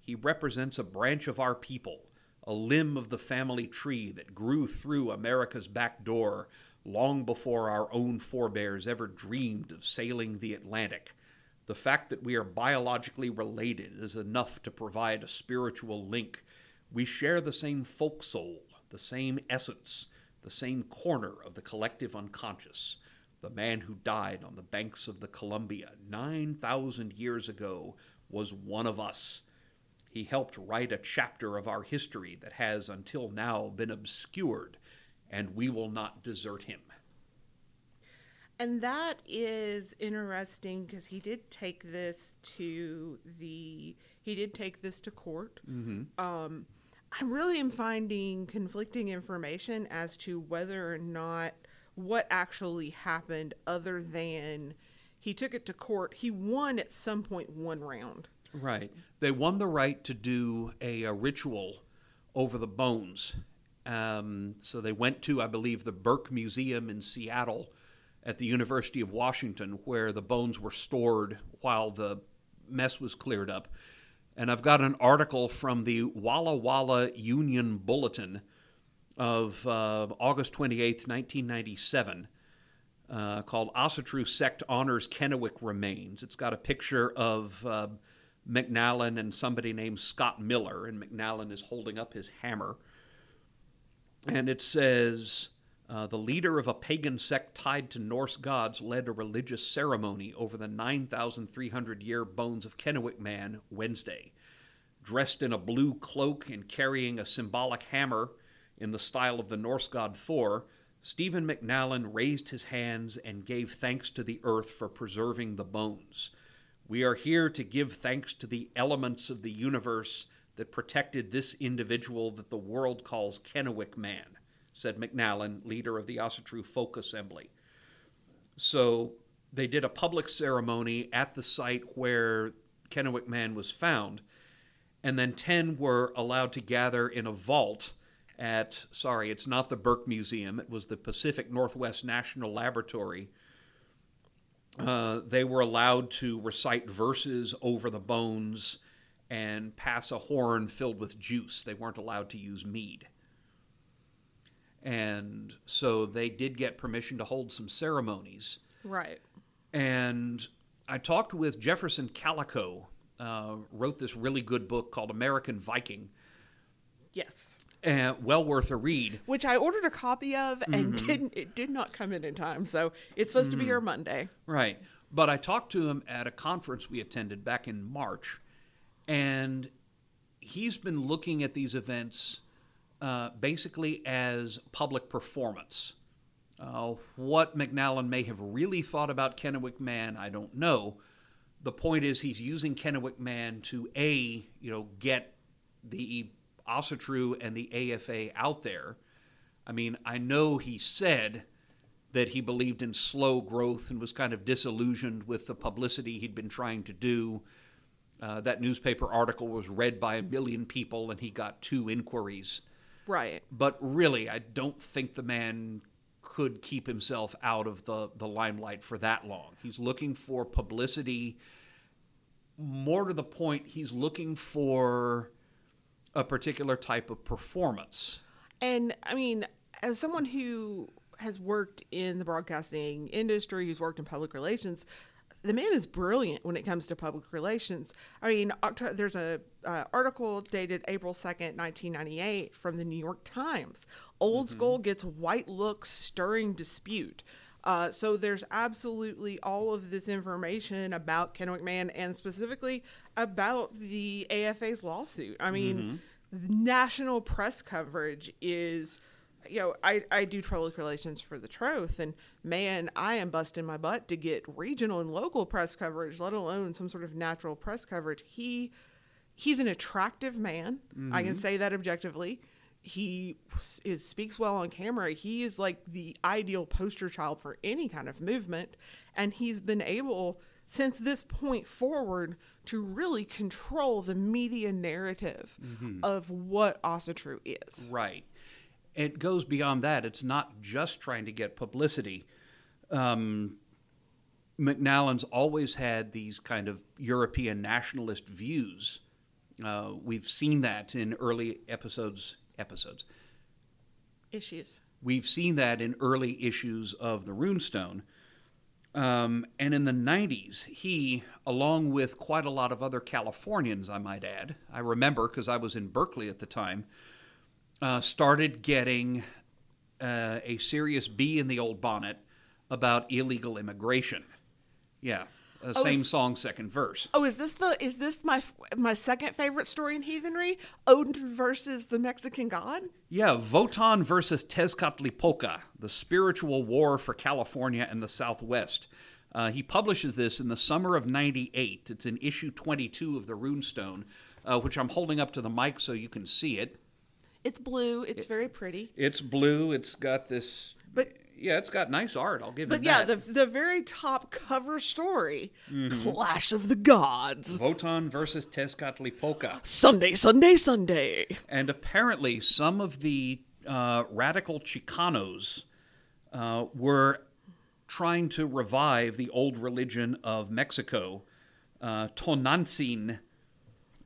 He represents a branch of our people, a limb of the family tree that grew through America's back door long before our own forebears ever dreamed of sailing the Atlantic. The fact that we are biologically related is enough to provide a spiritual link. We share the same folk soul, the same essence, the same corner of the collective unconscious the man who died on the banks of the Columbia 9,000 years ago, was one of us. He helped write a chapter of our history that has until now been obscured, and we will not desert him. And that is interesting because he did take this to the he did take this to court. Mm-hmm. Um, I really am finding conflicting information as to whether or not what actually happened other than he took it to court. He won at some point one round. Right. They won the right to do a, a ritual over the bones. Um, so they went to, I believe, the Burke Museum in Seattle at the University of Washington, where the bones were stored while the mess was cleared up. And I've got an article from the Walla Walla Union Bulletin of uh, August 28th, 1997, uh, called Asatru Sect Honors Kennewick Remains. It's got a picture of uh, McNallen and somebody named Scott Miller, and McNallen is holding up his hammer. And it says, uh, the leader of a pagan sect tied to Norse gods led a religious ceremony over the 9,300 year bones of Kennewick Man Wednesday. Dressed in a blue cloak and carrying a symbolic hammer, in the style of the Norse god Thor, Stephen McNallen raised his hands and gave thanks to the earth for preserving the bones. We are here to give thanks to the elements of the universe that protected this individual that the world calls Kennewick Man, said McNallen, leader of the Asatru Folk Assembly. So they did a public ceremony at the site where Kennewick Man was found, and then 10 were allowed to gather in a vault at, sorry, it's not the Burke Museum, it was the Pacific Northwest National Laboratory. Uh, they were allowed to recite verses over the bones and pass a horn filled with juice. They weren't allowed to use mead. And so they did get permission to hold some ceremonies. Right. And I talked with Jefferson Calico, uh, wrote this really good book called American Viking. Yes uh, well worth a read. Which I ordered a copy of and mm-hmm. didn't. It did not come in in time, so it's supposed mm. to be here mm. Monday. Right, but I talked to him at a conference we attended back in March, and he's been looking at these events uh, basically as public performance. Uh, what McNally may have really thought about Kennewick Man, I don't know. The point is, he's using Kennewick Man to a you know get the Asatru and the AFA out there. I mean, I know he said that he believed in slow growth and was kind of disillusioned with the publicity he'd been trying to do. Uh, that newspaper article was read by a million people, and he got two inquiries. Right. But really, I don't think the man could keep himself out of the, the limelight for that long. He's looking for publicity. More to the point, he's looking for a particular type of performance. And I mean, as someone who has worked in the broadcasting industry, who's worked in public relations, the man is brilliant when it comes to public relations. I mean, there's a uh, article dated April 2nd, 1998 from the New York Times. Old mm-hmm. Skull gets white looks stirring dispute. Uh, so there's absolutely all of this information about Kennewick Man and specifically about the AFA's lawsuit. I mean, mm-hmm. national press coverage is – you know, I, I do public relations for the Troth, and man, I am busting my butt to get regional and local press coverage, let alone some sort of natural press coverage. He he's an attractive man. Mm-hmm. I can mm-hmm. say that objectively. He is speaks well on camera. He is like the ideal poster child for any kind of movement, and he's been able since this point forward to really control the media narrative mm-hmm. of what Asatru is. Right it goes beyond that. It's not just trying to get publicity. Um, McNallen's always had these kind of European nationalist views. Uh, we've seen that in early episodes. Episodes. Issues. We've seen that in early issues of the Runestone. Um, and in the 90s, he, along with quite a lot of other Californians, I might add, I remember because I was in Berkeley at the time, uh, started getting uh, a serious bee in the old bonnet about illegal immigration. Yeah. Uh, oh, same is, song, second verse. Oh, is this the is this my my second favorite story in heathenry? Odin versus the Mexican god. Yeah, Votan versus Tezcatlipoca, the spiritual war for California and the Southwest. Uh, he publishes this in the summer of '98. It's in issue 22 of the Runestone, uh, which I'm holding up to the mic so you can see it. It's blue. It's it, very pretty. It's blue. It's got this. But yeah, it's got nice art. I'll give it. But yeah, the the very top cover story, mm-hmm. Clash of the Gods, Wotan versus Tezcatlipoca, Sunday, Sunday, Sunday, and apparently some of the uh, radical Chicanos uh, were trying to revive the old religion of Mexico, uh, Tonantzin,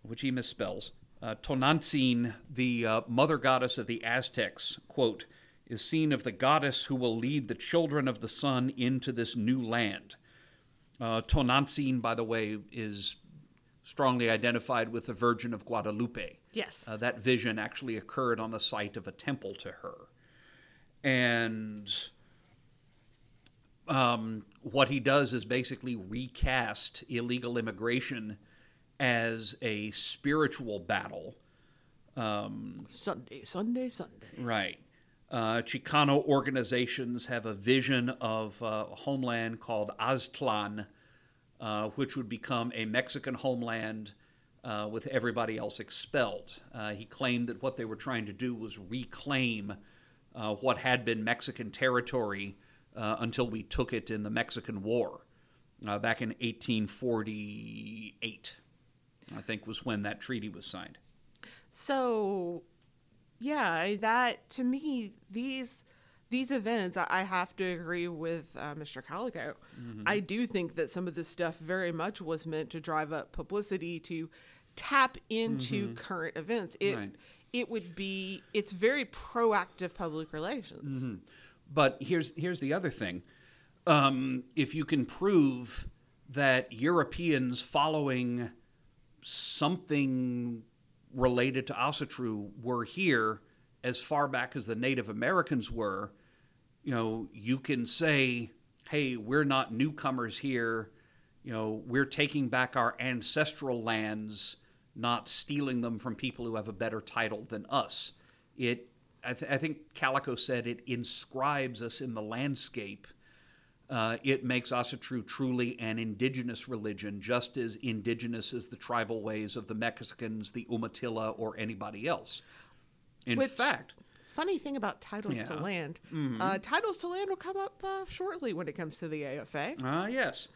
which he misspells. Uh, Tonantzin, the uh, mother goddess of the Aztecs, quote, is seen of the goddess who will lead the children of the sun into this new land. Uh, Tonantzin, by the way, is strongly identified with the Virgin of Guadalupe. Yes. Uh, that vision actually occurred on the site of a temple to her. And um, what he does is basically recast illegal immigration as a spiritual battle. Um, Sunday, Sunday, Sunday. Right. Uh, Chicano organizations have a vision of uh, a homeland called Aztlan, uh, which would become a Mexican homeland uh, with everybody else expelled. Uh, he claimed that what they were trying to do was reclaim uh, what had been Mexican territory until we took it in the Mexican War back in 1848. I think was when that treaty was signed. So, yeah, that to me these these events, I have to agree with uh, Mr. Calico. Mm-hmm. I do think that some of this stuff very much was meant to drive up publicity to tap into mm-hmm. current events. It right. it would be it's very proactive public relations. Mm-hmm. But here's here's the other thing: um, if you can prove that Europeans following something related to Asatru were here as far back as the Native Americans were, you know, you can say, hey, we're not newcomers here. You know, we're taking back our ancestral lands, not stealing them from people who have a better title than us. It I, th- I think Calico said it inscribes us in the landscape. Uh, it makes Asatru truly an indigenous religion, just as indigenous as the tribal ways of the Mexicans, the Umatilla, or anybody else. In Which- fact, Funny thing about titles to Yeah. Mm-hmm. land. Uh, titles to land will come up uh, shortly when it comes to the AFA. Ah, yes.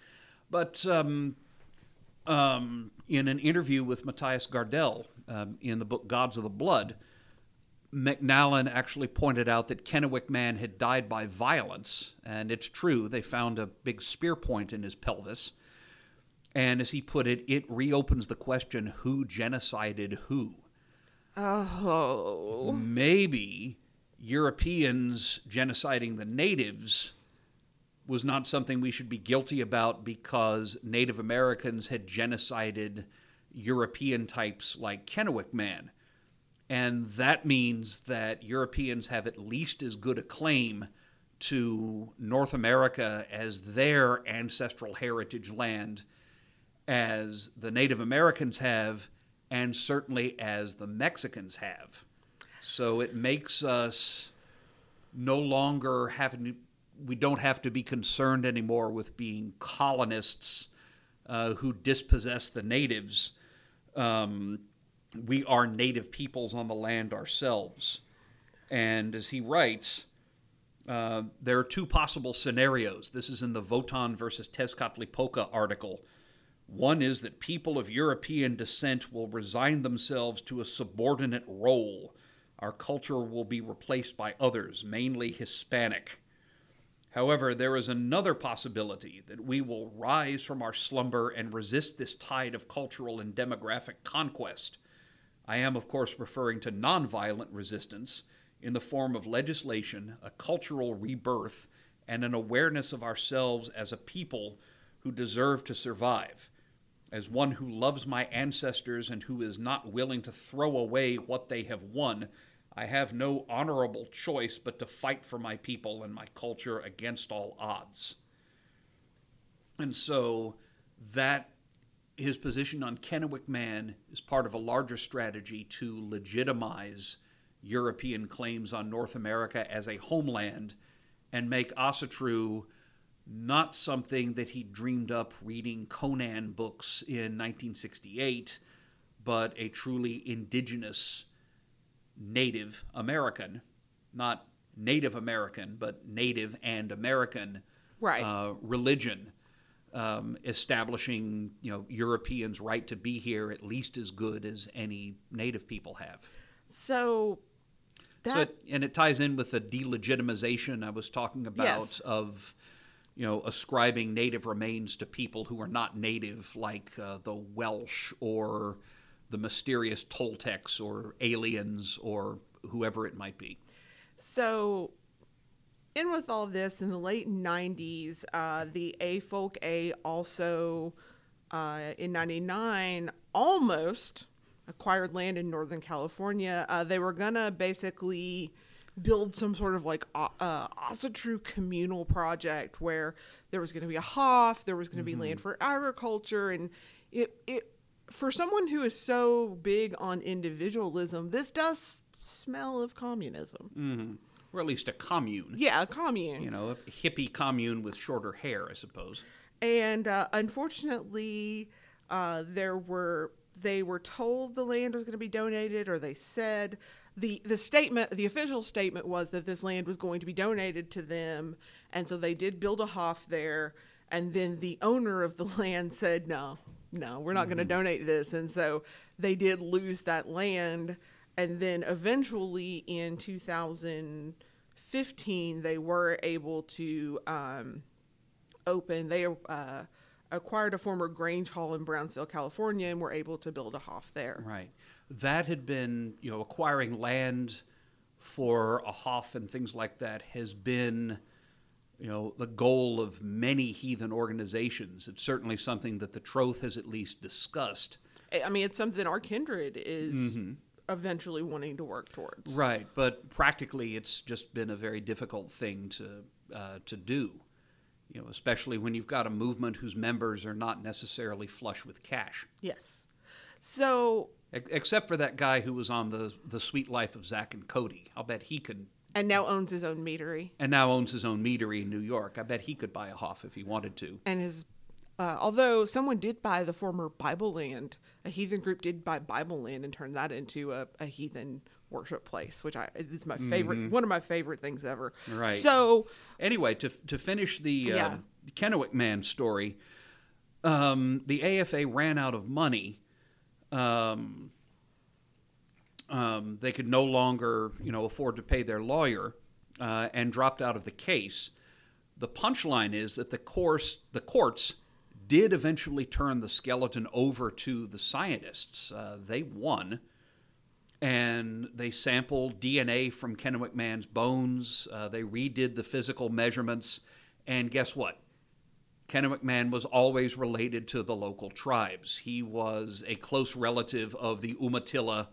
But um, um, in an interview with Mattias Gardell um, in the book Gods of the Blood, McNallen actually pointed out that Kennewick Man had died by violence, and it's true. They found a big spear point in his pelvis. And as he put it, it reopens the question who genocided who? Oh. maybe Europeans genociding the natives was not something we should be guilty about because Native Americans had genocided European types like Kennewick Man. And that means that Europeans have at least as good a claim to North America as their ancestral heritage land as the Native Americans have, and certainly as the Mexicans have. So it makes us no longer having we don't have to be concerned anymore with being colonists uh, who dispossess the natives. Um, we are native peoples on the land ourselves. And as he writes, uh, there are two possible scenarios. This is in the Votan versus Tezcatlipoca article. One is that people of European descent will resign themselves to a subordinate role. Our culture will be replaced by others, mainly Hispanic. However, there is another possibility that we will rise from our slumber and resist this tide of cultural and demographic conquest. I am, of course, referring to nonviolent resistance in the form of legislation, a cultural rebirth, and an awareness of ourselves as a people who deserve to survive. As one who loves my ancestors and who is not willing to throw away what they have won, I have no honorable choice but to fight for my people and my culture against all odds. And so that his position on Kennewick Man is part of a larger strategy to legitimize European claims on North America as a homeland and make Asatru not something that he dreamed up reading Conan books in 1968, but a truly indigenous Native American, not Native American, but Native and American Right. uh, religion, um, establishing you know Europeans' right to be here at least as good as any Native people have. So that So it, and it ties in with the delegitimization I was talking about Yes. of, you know, ascribing native remains to people who are not native, like uh, the Welsh or the mysterious Toltecs or aliens or whoever it might be. So, in with all this, in the late 90s, uh, the A Folk A also, uh, in 99, almost acquired land in Northern California. Uh, they were going to basically build some sort of like uh, Asatru communal project where there was going to be a hof, there was going to be land for agriculture, and it, it for someone who is so big on individualism, this does smell of communism. Or at least a commune. Yeah, a commune. You know, a hippie commune with shorter hair, I suppose. And uh, unfortunately, uh, there were they were told the land was going to be donated, or they said the the statement, the official statement was that this land was going to be donated to them, and so they did build a hof there. And then the owner of the land said, "No, no, we're not going to donate this," and so they did lose that land. And then eventually, in 2015, they were able to. Um, open. They uh, acquired a former Grange Hall in Brownsville, California, and were able to build a hof there. Right. That had been, you know, acquiring land for a hof and things like that has been, you know, the goal of many heathen organizations. It's certainly something that the Troth has at least discussed. I I mean, it's something our kindred is eventually wanting to work towards. Right, but practically, it's just been a very difficult thing to uh, to do. You know, especially when you've got a movement whose members are not necessarily flush with cash. Yes. So Ex- Except for that guy who was on the the Suite Life of Zack and Cody. I'll bet he could, And now owns his own meadery. and now owns his own meadery in New York. I bet he could buy a hof if he wanted to. And his, uh, although someone did buy the former Bible land, a heathen group did buy Bible land and turn that into a, a heathen worship place, which I is my favorite, one of my favorite things ever. Right. So Anyway, to to finish the Yeah. uh, Kennewick man story, um, the AFA ran out of money. Um, um, they could no longer, you know, afford to pay their lawyer, uh, and dropped out of the case. The punchline is that the course, the courts did eventually turn the skeleton over to the scientists. Uh, they won and they sampled DNA from Kennewick Man's bones. Uh, they redid the physical measurements, and guess what? Kennewick Man was always related to the local tribes. He was a close relative of the Umatilla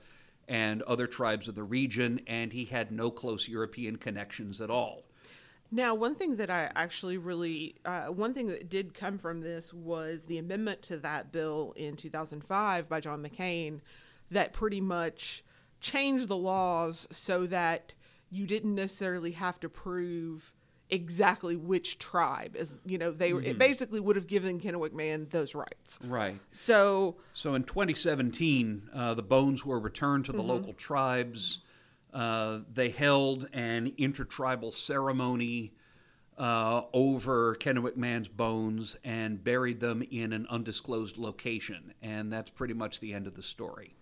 and other tribes of the region, and he had no close European connections at all. Now, one thing that I actually really, uh, one thing that did come from this was the amendment to that bill in 2005 by John McCain that pretty much changed the laws so that you didn't necessarily have to prove exactly which tribe is you know they were it basically would have given Kennewick Man those rights. Right. So So in 2017, uh, the bones were returned to the local tribes. Uh, they held an intertribal ceremony uh, over Kennewick Man's bones and buried them in an undisclosed location. And that's pretty much the end of the story.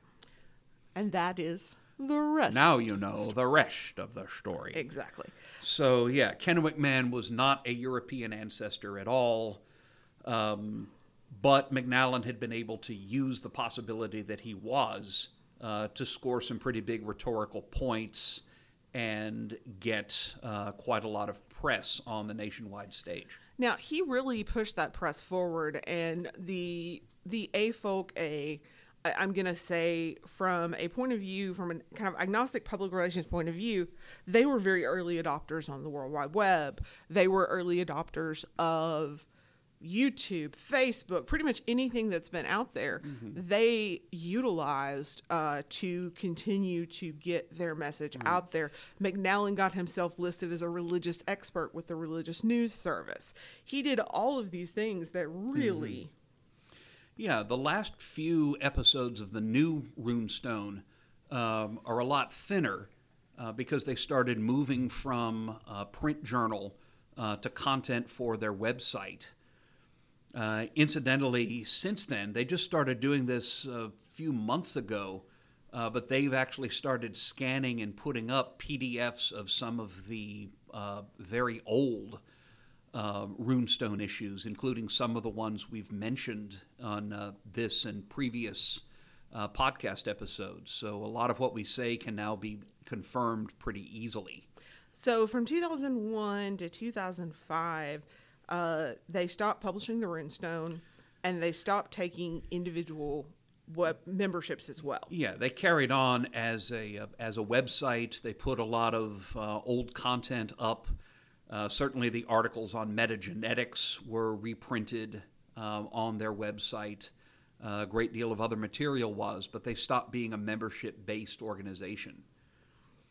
and that is the rest. Now you know the rest of the story. exactly. So yeah, Kennewick Man was not a European ancestor at all, um, but McNallen had been able to use the possibility that he was uh, to score some pretty big rhetorical points and get uh, quite a lot of press on the nationwide stage. Now he really pushed that press forward, and the the A folk A, I'm gonna say from a point of view, from a kind of agnostic public relations point of view, they were very early adopters on the World Wide Web. They were early adopters of YouTube, Facebook, pretty much anything that's been out there, they utilized uh, to continue to get their message out there. McNallen got himself listed as a religious expert with the Religious News Service. He did all of these things that really. Yeah, the last few episodes of the new Runestone um, are a lot thinner uh, because they started moving from uh, print journal uh, to content for their website. Uh, incidentally, since then, they just started doing this a few months ago, uh, but they've actually started scanning and putting up PDFs of some of the uh, very old uh, runestone issues, including some of the ones we've mentioned on uh, this and previous uh, podcast episodes. So a lot of what we say can now be confirmed pretty easily. So from 2001 to 2005, uh, they stopped publishing the Runestone, and they stopped taking individual web memberships as well. Yeah, they carried on as a uh, as a website. They put a lot of uh, old content up. Uh, certainly, the articles on metagenetics were reprinted uh, on their website. a great deal of other material was, but they stopped being a membership based organization.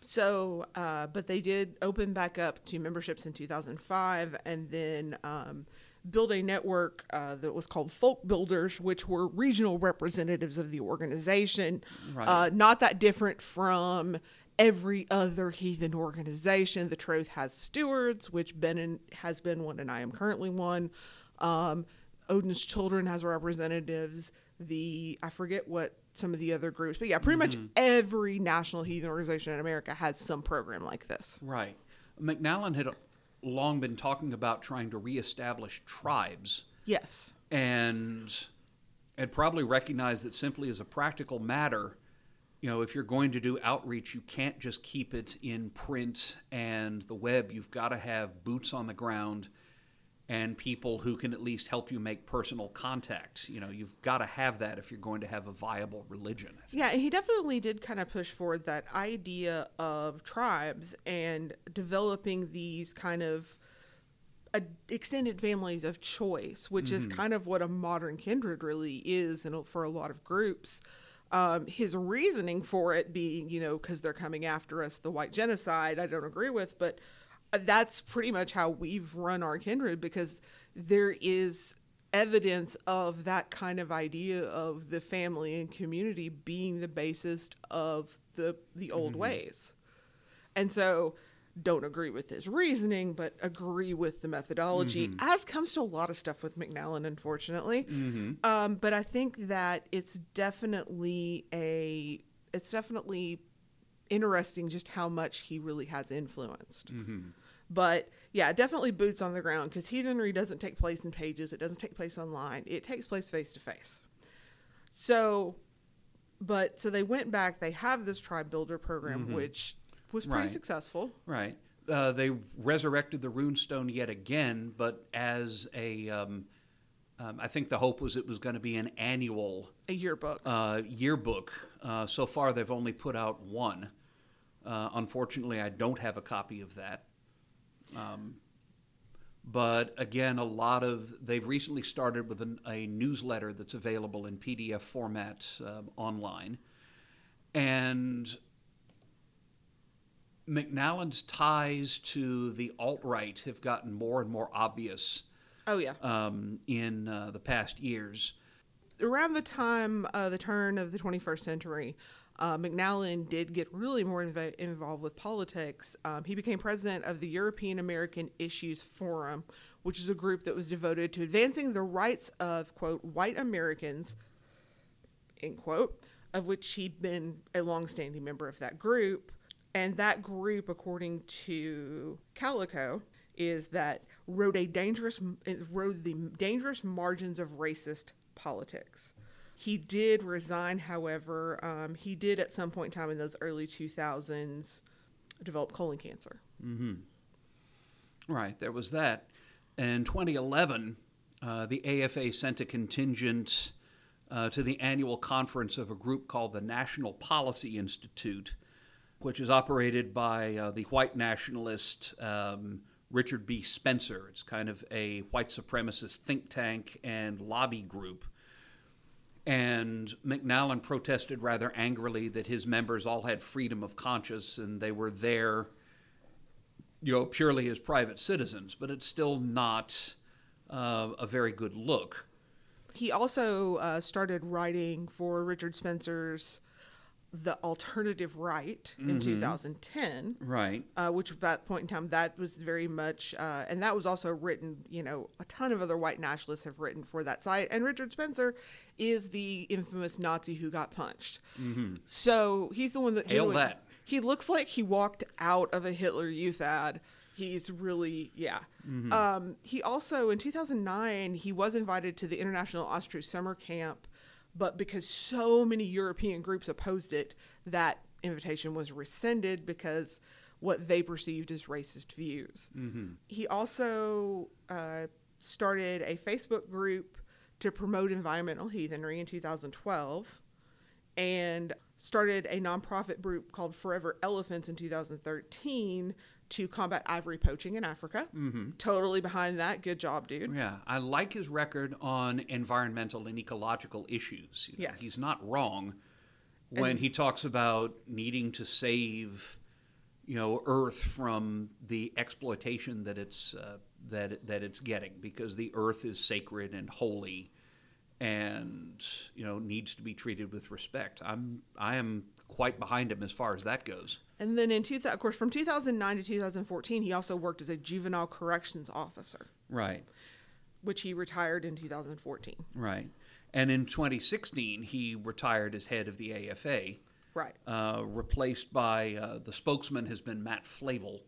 So, uh, but they did open back up to memberships in 2005 and then um, build a network uh, that was called Folk Builders, which were regional representatives of the organization. Right. Uh, not that different from every other heathen organization. The Troth has stewards, which Ben has been one, and I am currently one. Um, Odin's Children has representatives. The I forget what some of the other groups, but yeah, pretty much mm-hmm. every national heathen organization in America has some program like this. Right. McNallen had long been talking about trying to reestablish tribes Yes. and had probably recognized that simply as a practical matter, you know, if you're going to do outreach, you can't just keep it in print and the web. You've got to have boots on the ground and people who can at least help you make personal contact. You know, you've got to have that if you're going to have a viable religion. Yeah, he definitely did kind of push forward that idea of tribes and developing these kind of extended families of choice, which is kind of what a modern kindred really is, and for a lot of groups. Um, his reasoning for it being, you know, because they're coming after us, the white genocide, I don't agree with, but that's pretty much how we've run our kindred because there is evidence of that kind of idea of the family and community being the basis of the the old mm-hmm. ways. And so don't agree with his reasoning, but agree with the methodology, mm-hmm. as comes to a lot of stuff with McNallen, unfortunately. Mm-hmm. Um, but I think that it's definitely a it's definitely interesting just how much he really has influenced. But yeah, definitely boots on the ground because heathenry doesn't take place in pages. It doesn't take place online. It takes place face to face. So, but so they went back. They have this tribe builder program, which was pretty Right. successful. Right. Uh, they resurrected the runestone yet again, but as a, um, um, I think the hope was it was going to be an annual A yearbook. uh, yearbook. Uh, so far, they've only put out one. Uh, unfortunately, I don't have a copy of that. Um, but again, a lot of they've recently started with an, a newsletter that's available in PDF format um, online, and McNallen's ties to the alt right have gotten more and more obvious oh yeah. um, in uh, the past years. around the time uh, the turn of the 21st century, uh, McNallen did get really more inv- involved with politics. Um, he became president of the European American Issues Forum, which is a group that was devoted to advancing the rights of quote white Americans, end quote, of which he'd been a longstanding member of that group. And that group, according to Calico, is that rode a dangerous rode the dangerous margins of racist politics. He did resign, however. Um, he did at some point in time in those early 2000s develop colon cancer. Right, there was that. In 2011, uh, the AFA sent a contingent uh, to the annual conference of a group called the National Policy Institute, which is operated by uh, the white nationalist um, Richard B. Spencer. It's kind of a white supremacist think tank and lobby group. And McNallen protested rather angrily that his members all had freedom of conscience and they were there you know, purely as private citizens, but it's still not uh, a very good look. He also uh, started writing for Richard Spencer's The Alternative Right in 2010. Right. uh, which at that point in time that was very much uh, and that was also written you know a ton of other white nationalists have written for that site and richard spencer is the infamous nazi who got punched so he's the one that Hail that. he looks like he walked out of a hitler youth ad he's really yeah um, he also in 2009 he was invited to the international Asatru summer camp but because so many European groups opposed it, that invitation was rescinded because what they perceived as racist views. He also uh, started a Facebook group to promote environmental heathenry in 2012 and started a nonprofit group called Forever Elephants in 2013 to combat ivory poaching in Africa. Totally behind that. Good job, dude. Yeah, I like his record on environmental and ecological issues. You know, Yes. He's not wrong when he talks about needing to save, you know, Earth from the exploitation that it's uh, that that it's getting because the Earth is sacred and holy, and you know needs to be treated with respect. I'm I am quite behind him as far as that goes. And then in two, of course, from 2009 to 2014, he also worked as a juvenile corrections officer, Right. which he retired in 2014. Right. And in 2016, he retired as head of the AFA, Right. uh, replaced by uh, the spokesman has been Matt Flavel.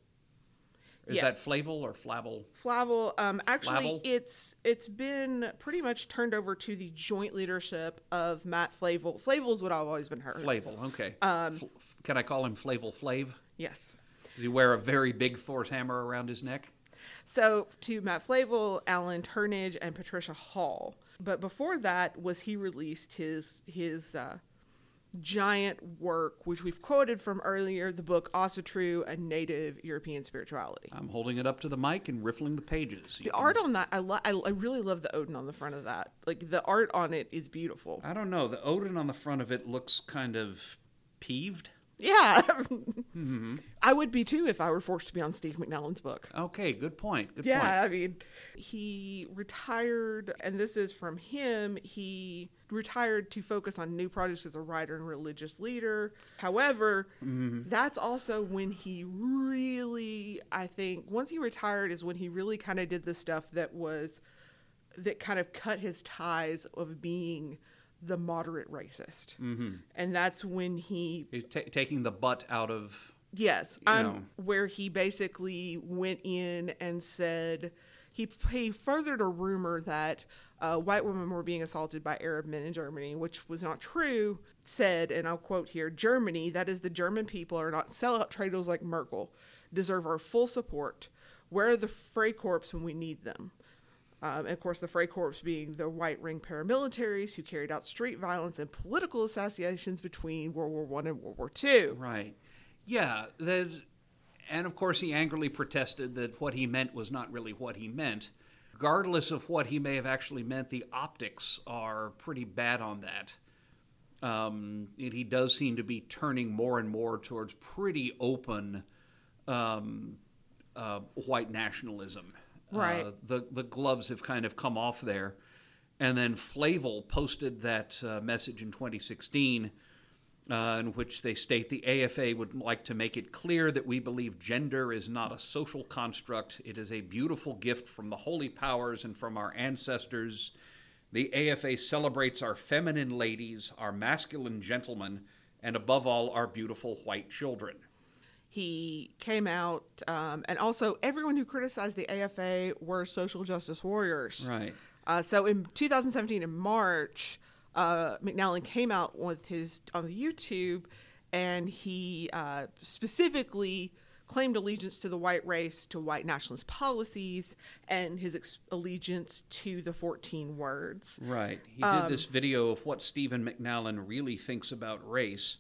Is that Yes. Flavel or Flavel? Flavel, um, actually, Flavel? it's it's been pretty much turned over to the joint leadership of Matt Flavel. Flavel is what I've always been heard. Flavel, okay. Um, F- can I call him Flavel Flav? Yes. Does he wear a very big Thor's hammer around his neck? So to Matt Flavel, Alan Turnage, and Patricia Hall. But before that, was he released his his uh, giant work, which we've quoted from earlier, the book Asatru, A Native European Spirituality. I'm holding it up to the mic and riffling the pages. The art on that, I, lo- I, I really love the Odin on the front of that. Like the art on it is beautiful. I don't know. The Odin on the front of it looks kind of peeved. Yeah. mm-hmm. I would be too if I were forced to be on Steve McNallen's book. Okay, good point. Good yeah, point. I mean, he retired, and this is from him. He retired to focus on new projects as a writer and religious leader. However, mm-hmm. that's also when he really, I think, once he retired, is when he really kind of did the stuff that was, that kind of cut his ties of being the moderate racist, mm-hmm. and that's when he he's t- taking the butt out of yes, um, where he basically went in and said he he furthered a rumor that uh, white women were being assaulted by Arab men in Germany, which was not true. Said, and I'll quote here: "Germany, that is the German people, are not sellout traitors like Merkel, deserve our full support. Where are the Freikorps when we need them?" Um, and of course, the Freikorps being the white ring paramilitaries who carried out street violence and political assassinations between World War One and World War Two. Right. Yeah. and of course, he angrily protested that what he meant was not really what he meant. Regardless of what he may have actually meant, the optics are pretty bad on that. Um, and he does seem to be turning more and more towards pretty open um, uh, white nationalism. Right. Uh, the the gloves have kind of come off there, and then Flavel posted that uh, message in 2016. Uh, in which they state the AFA would like to make it clear that we believe gender is not a social construct. It is a beautiful gift from the holy powers and from our ancestors. The AFA celebrates our feminine ladies, our masculine gentlemen, and above all, our beautiful white children. He came out, um, and also everyone who criticized the AFA were social justice warriors. Right. Uh, so in 2017, in March, uh, came out with his on the YouTube, and he uh, specifically claimed allegiance to the white race, to white nationalist policies, and his ex- allegiance to the 14 words. Right. He did um, this video of what Stephen McNallen really thinks about race.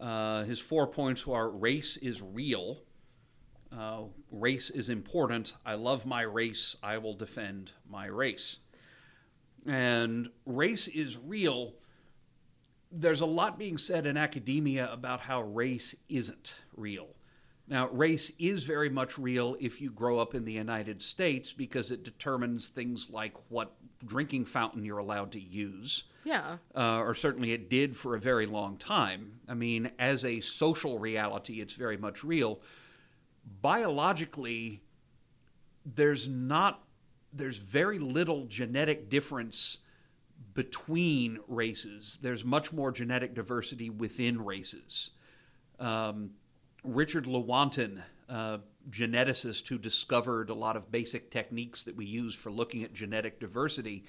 Uh, his four points are race is real, uh, race is important, I love my race, I will defend my race. And race is real. There's a lot being said in academia about how race isn't real. Now, race is very much real if you grow up in the United States because it determines things like what drinking fountain you're allowed to use. Yeah. Uh, or certainly it did for a very long time. I mean, as a social reality, it's very much real. Biologically, there's not, there's very little genetic difference between races. There's much more genetic diversity within races. Um, Richard Lewontin, uh, geneticist who discovered a lot of basic techniques that we use for looking at genetic diversity,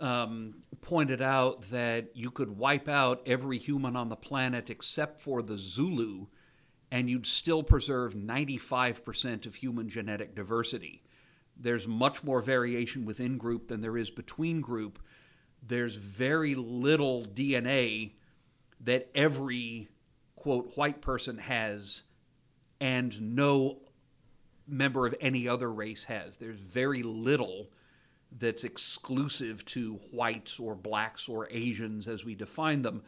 um, pointed out that you could wipe out every human on the planet except for the Zulu, and you'd still preserve 95% of human genetic diversity. There's much more variation within group than there is between group. There's very little DNA that every quote white person has and no member of any other race has. There's very little that's exclusive to whites or blacks or Asians as we define them.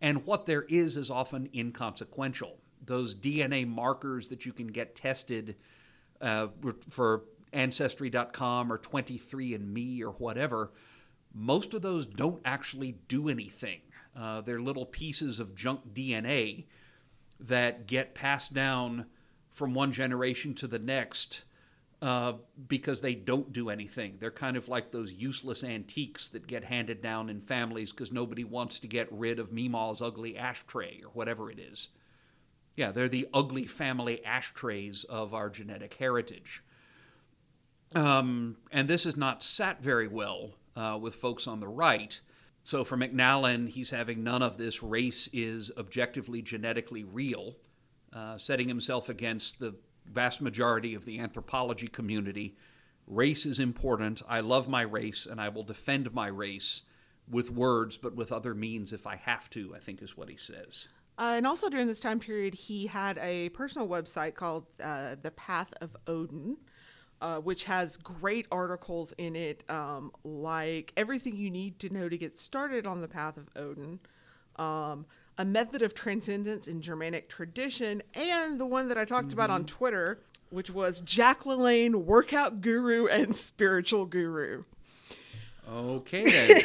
And what there is is often inconsequential. Those DNA markers that you can get tested uh, for Ancestry.com or 23andMe or whatever, most of those don't actually do anything. Uh, they're little pieces of junk DNA that get passed down from one generation to the next uh, because they don't do anything. They're kind of like those useless antiques that get handed down in families because nobody wants to get rid of Meemaw's ugly ashtray or whatever it is. Yeah, they're the ugly family ashtrays of our genetic heritage. Um, and this has not sat very well uh, with folks on the right. So for McNallen, he's having none of this. Race is objectively genetically real, uh, setting himself against the vast majority of the anthropology community. Race is important. I love my race and I will defend my race. with words, but with other means if I have to, I think is what he says. Uh, and also during this time period, he had a personal website called uh, The Path of Odin, uh, which has great articles in it, um, like everything you need to know to get started on the Path of Odin, um, a method of transcendence in Germanic tradition, and the one that I talked about on mm-hmm. Twitter, which was Jack LaLanne, workout guru and spiritual guru. Okay,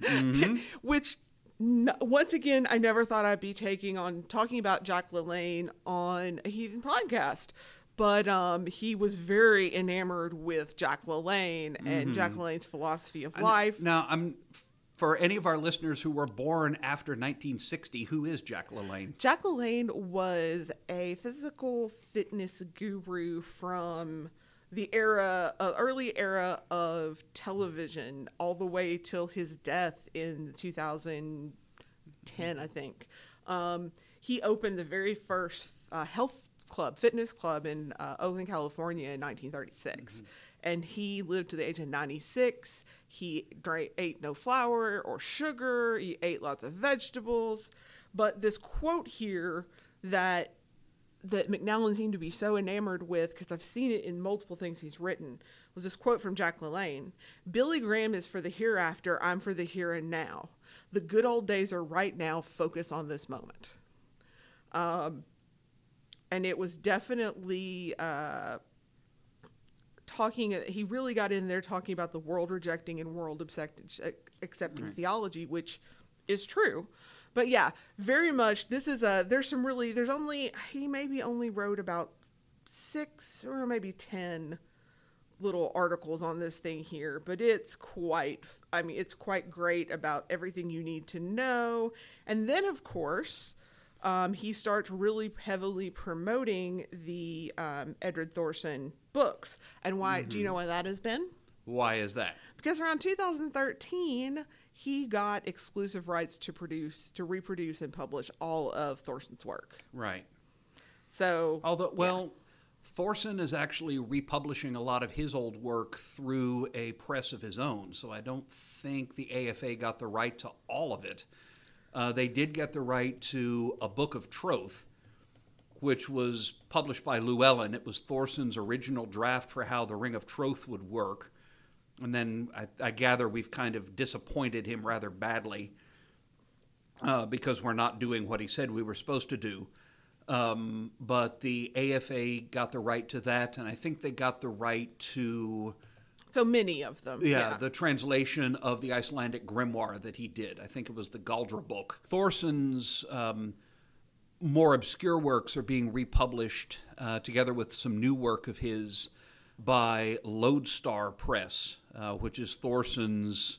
then. Mm-hmm. which n- once again i never thought i'd be taking on talking about jack lalanne on a heathen podcast but um, he was very enamored with jack lalanne and mm-hmm. jack lalanne's philosophy of life now, I'm for any of our listeners who were born after 1960. Who is Jack LaLanne? jack lalanne was a physical fitness guru from the era uh, early era of television all the way till his death in 2010 i think um, he opened the very first uh, health club fitness club in uh, oakland california in 1936 and he lived to the age of 96 he drank, ate no flour or sugar he ate lots of vegetables but this quote here that that McNallen seemed to be so enamored with, because I've seen it in multiple things he's written, was this quote from Jack LaLanne Billy Graham is for the hereafter, I'm for the here and now. The good old days are right now, focus on this moment. Um, and it was definitely uh, talking, he really got in there talking about the world rejecting and world accept- accepting theology, which is true but yeah, very much. This is a. There's some really. There's only he maybe only wrote about six or maybe ten little articles on this thing here, but it's quite. I mean, it's quite great about everything you need to know. And then, of course, um, he starts really heavily promoting the um, Edred Thorsson books. And why? Do you know why that has been? Why is that? Because around 2013, he got exclusive rights to produce, to reproduce, and publish all of Thorsson's work. Right. So, Although, well, Thorsson is actually republishing a lot of his old work through a press of his own, so I don't think the AFA got the right to all of it. Uh, they did get the right to a book of Troth, which was published by Llewellyn. It was Thorsson's original draft for how the Ring of Troth would work. And then I, I gather we've kind of disappointed him rather badly uh, because we're not doing what he said we were supposed to do. Um, but the AFA got the right to that, and I think they got the right to so many of them. yeah, the translation of the Icelandic grimoire that he did. I think it was the Galdra book. Thorsson's um, more obscure works are being republished uh, together with some new work of his by Lodestar Press, uh, which is Thorsson's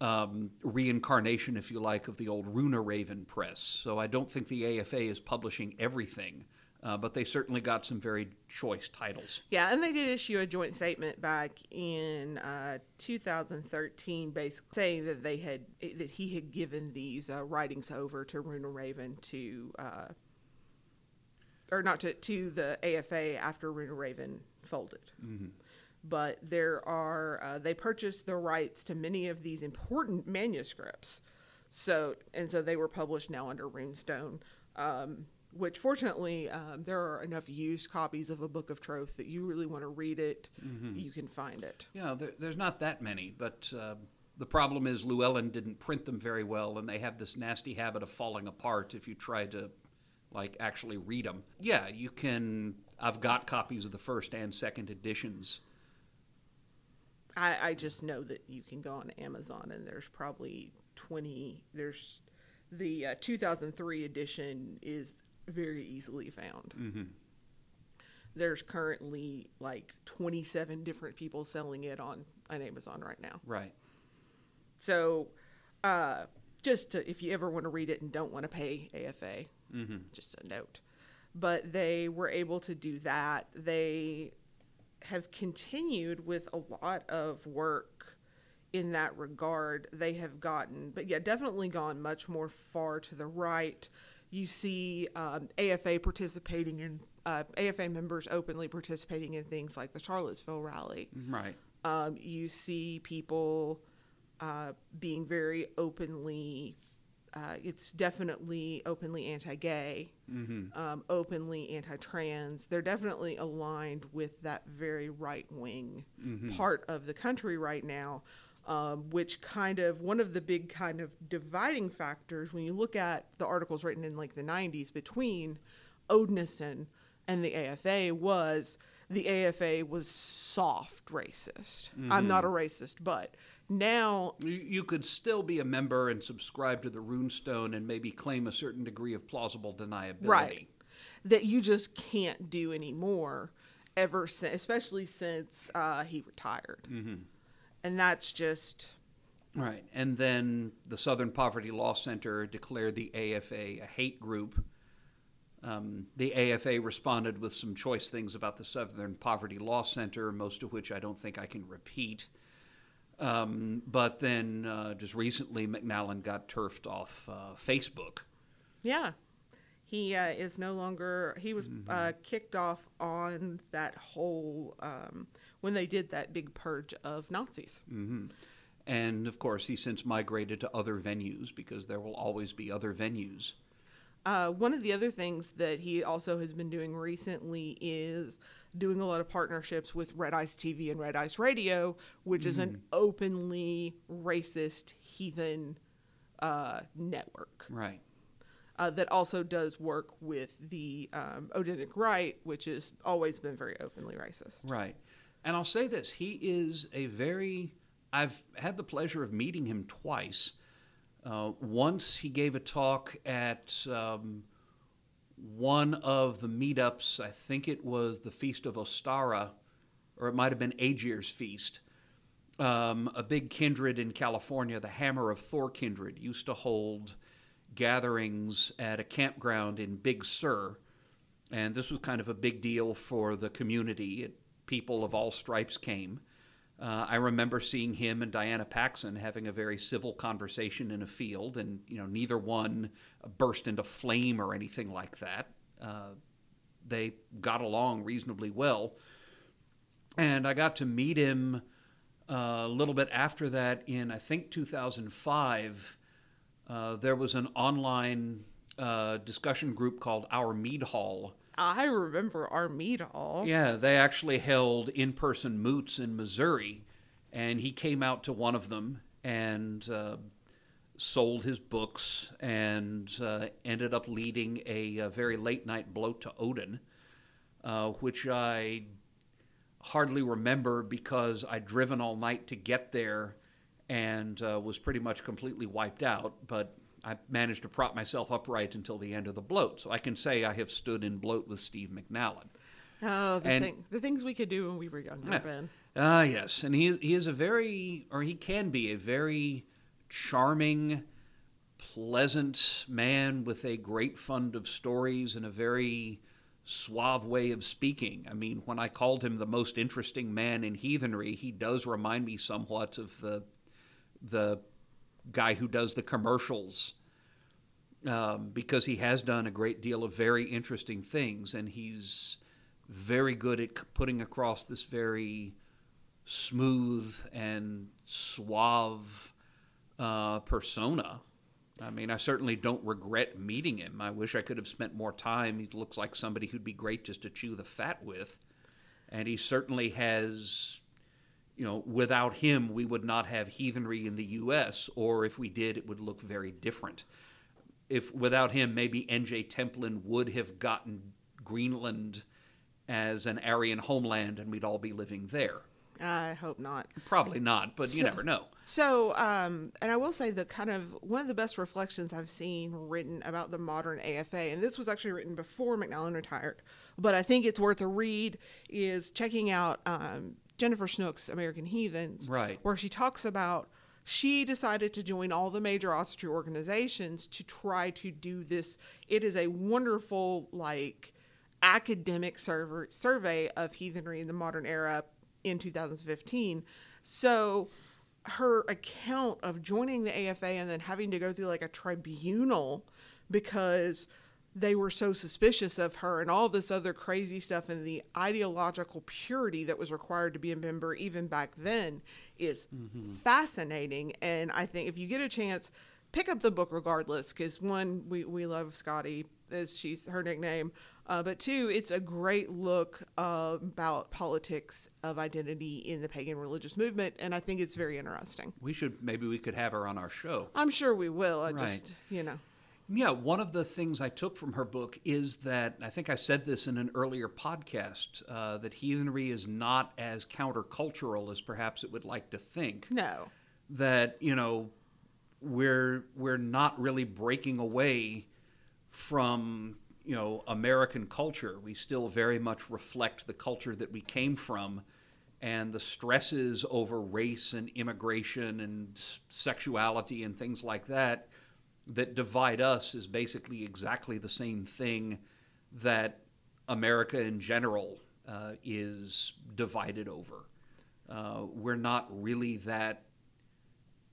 um, reincarnation, if you like, of the old Runa Raven press. So I don't think the AFA is publishing everything, uh, but they certainly got some very choice titles. Yeah, and they did issue a joint statement back in uh, 2013, basically saying that they had that he had given these uh, writings over to Runa Raven to, uh, or not to to the AFA after Runa Raven folded. But there are uh, they purchased the rights to many of these important manuscripts, so and so they were published now under Runestone. Um, which fortunately um, there are enough used copies of a book of troth that you really want to read it you can find it Yeah, there, there's not that many, but uh, the problem is Llewellyn didn't print them very well, and they have this nasty habit of falling apart if you try to, like, actually read them. Yeah, you can. I've got copies of the first and second editions. I, I just know that you can go on amazon and there's probably 20 there's the uh, 2003 edition is very easily found there's currently like 27 different people selling it on, on amazon right now Right. So, uh, just to, if you ever want to read it and don't want to pay AFA, just a note. But they were able to do that. They have continued with a lot of work in that regard. They have gotten, but yeah, definitely gone much more far to the right. You see um, AFA participating in, uh, AFA members openly participating in things like the Charlottesville rally. Right. Um, you see people uh, being very openly. Uh, it's definitely openly anti-gay, um, openly anti-trans. They're definitely aligned with that very right-wing part of the country right now, um, which kind of one of the big kind of dividing factors when you look at the articles written in like the 90s between Odinson and the AFA was the AFA was soft racist. I'm not a racist, but now You, you could still be a member and subscribe to the runestone and maybe claim a certain degree of plausible deniability. right that you just can't do anymore ever since especially since uh, he retired and that's just Right. And then the Southern Poverty Law Center declared the AFA a hate group. Um, the AFA responded with some choice things about the Southern Poverty Law Center, most of which I don't think I can repeat. Um, but then uh, just recently, McNallen got turfed off uh, Facebook. yeah he uh, is no longer he was uh, kicked off on that whole um, when they did that big purge of nazis And of course, he's since migrated to other venues because there will always be other venues. Uh, one of the other things that he also has been doing recently is doing a lot of partnerships with Red Ice TV and Red Ice Radio, which is an openly racist heathen uh, network Right. uh, that also does work with the um, Odinic Rite, which has always been very openly racist. Right. And I'll say this he is a very, I've had the pleasure of meeting him twice. Uh, once he gave a talk at um, one of the meetups, I think it was the Feast of Ostara, or it might have been Aegir's Feast. Um, a big kindred in California, the Hammer of Thor Kindred, used to hold gatherings at a campground in Big Sur. And this was kind of a big deal for the community. It, people of all stripes came. Uh, I remember seeing him and Diana Paxson having a very civil conversation in a field, and you know neither one burst into flame or anything like that. Uh, they got along reasonably well, and I got to meet him uh, a little bit after that in I think 2005. Uh, there was an online uh, discussion group called Our Mead Hall. I remember our Mead Hall. Yeah, they actually held in person moots in Missouri, and he came out to one of them and uh, sold his books and uh, ended up leading a, a very late night blot to Odin, uh, which I hardly remember because I'd driven all night to get there and uh, was pretty much completely wiped out. But I managed to prop myself upright until the end of the blot. So I can say I have stood in blot with Steve McNallen. Oh, the, And- thing, the things we could do when we were younger, Yeah. Ben. Ah, yes, and he is, he is a very, or he can be a very charming, pleasant man with a great fund of stories and a very suave way of speaking. I mean, when I called him the most interesting man in heathenry, he does remind me somewhat of the the guy who does the commercials um, because he has done a great deal of very interesting things, and he's very good at putting across this very smooth and suave uh, persona. I mean, I certainly don't regret meeting him. I wish I could have spent more time. He looks like somebody who'd be great just to chew the fat with. And he certainly has, you know, without him, we would not have heathenry in the U.S., or if we did, it would look very different. If without him, maybe N.J. Templin would have gotten Greenland as an Aryan homeland and we'd all be living there. I hope not. Probably not, but you So- never know. So, um, and I will say the kind of one of the best reflections I've seen written about the modern AFA, and this was actually written before McNallen retired, but I think it's worth a read, is checking out um, Jennifer Snook's American Heathens, Right. where she talks about she decided to join all the major Asatru organizations to try to do this. It is a wonderful, like, academic survey, survey of heathenry in the modern era in 2015. So her account of joining the AFA and then having to go through like a tribunal because they were so suspicious of her and all this other crazy stuff and the ideological purity that was required to be a member even back then is fascinating. And i think if you get a chance pick up the book regardless because one we, we love scotty as she's her nickname uh, but two it's a great look uh, about politics of identity in the pagan religious movement and i think it's very interesting. We should maybe we could have her on our show. i'm sure we will. I Right. just you know Yeah, one of the things I took from her book is that I think I said this in an earlier podcast uh, that heathenry is not as countercultural as perhaps it would like to think. no That you know we're we're not really breaking away from you know American culture. We still very much reflect the culture that we came from, and the stresses over race and immigration and sexuality and things like that that divide us is basically exactly the same thing that America in general uh, is divided over. Uh, we're not really that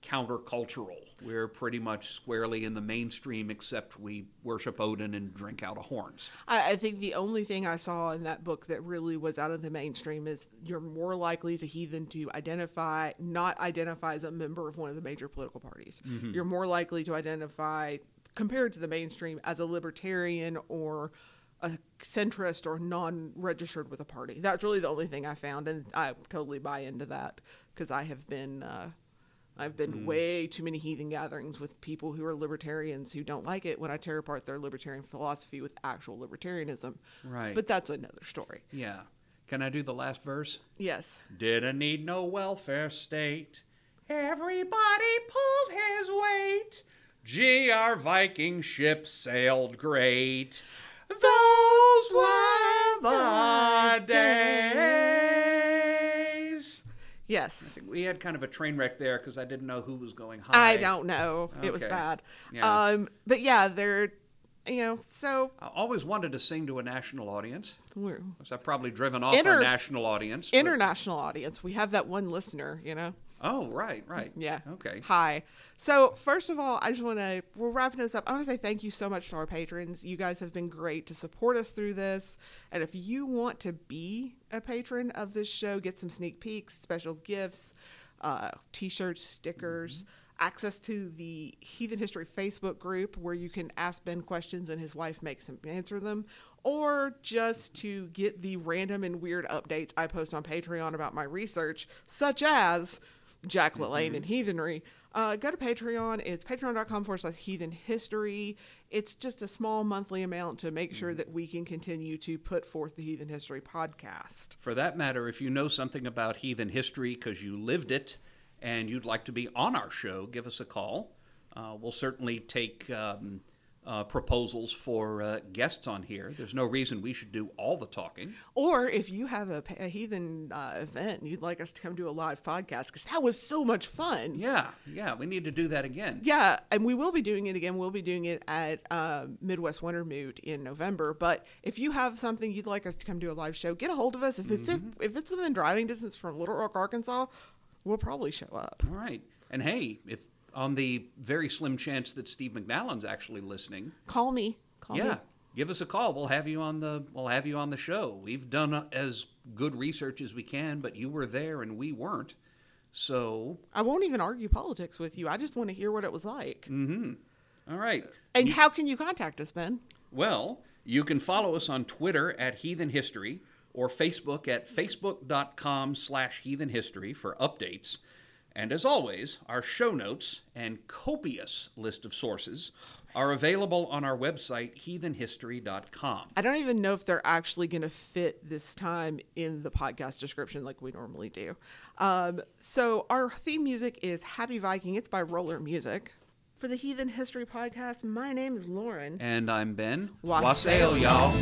countercultural. We're pretty much squarely in the mainstream, except we worship Odin and drink out of horns. I, I think the only thing I saw in that book that really was out of the mainstream is you're more likely as a heathen to identify, not identify as a member of one of the major political parties. You're more likely to identify, compared to the mainstream, as a libertarian or a centrist or non-registered with a party. That's really the only thing I found, and I totally buy into that because I have been. Uh, I've been mm. way too many heathen gatherings with people who are libertarians who don't like it when I tear apart their libertarian philosophy with actual libertarianism. Right. But that's another story. Yeah. Can I do the last verse? Yes. Didn't need no welfare state. Everybody pulled his weight. Gee, our Viking ship sailed great. Those were the days. Yes. We had kind of a train wreck there because I didn't know who was going high. I don't know. It was bad. Yeah. Um, but yeah, they're, you know, so I always wanted to sing to a national audience. we're So I've probably driven off Inter- our national audience. but- international audience. We have that one listener, you know. Oh, right, right. Yeah. Okay. Hi. So, first of all, I just want to, we're wrapping this up. I want to say thank you so much to our patrons. You guys have been great to support us through this. And if you want to be a patron of this show, get some sneak peeks, special gifts, uh, t shirts, stickers, access to the Heathen History Facebook group where you can ask Ben questions and his wife makes him answer them, or just to get the random and weird updates I post on Patreon about my research, such as Jack LaLanne and heathenry, uh, go to Patreon. It's patreon.com forward slash heathen history. It's just a small monthly amount to make sure that we can continue to put forth the Heathen History podcast. For that matter, if you know something about heathen history because you lived it and you'd like to be on our show, give us a call. Uh, we'll certainly take um, uh, proposals for uh, guests on here. There's no reason we should do all the talking. Or if you have a, a heathen uh, event and you'd like us to come do a live podcast, because that was so much fun. Yeah, yeah, we need to do that again. Yeah, and we will be doing it again. We'll be doing it at uh, Midwest Winter Moot in November. But if you have something you'd like us to come do a live show, get a hold of us. If it's if it's within driving distance from Little Rock, Arkansas, we'll probably show up. All right. And hey, if on the very slim chance that Steve McNallen's actually listening, Call me. Call yeah, me. give us a call. We'll have you on the we'll have you on the show. We've done as good research as we can, but you were there and we weren't. So, I won't even argue politics with you. I just want to hear what it was like. Mm-hmm. all right. And how can you contact us, Ben? Well, you can follow us on Twitter at Heathen History or Facebook at facebook.com slash heathen history for updates. And as always, our show notes and copious list of sources are available on our website, heathenhistory.com. I don't even know if they're actually going to fit this time in the podcast description like we normally do. Um, so our theme music is Happy Viking. It's by Roller Music. For the Heathen History Podcast, my name is Lauren. And I'm Ben. Wassail, y'all.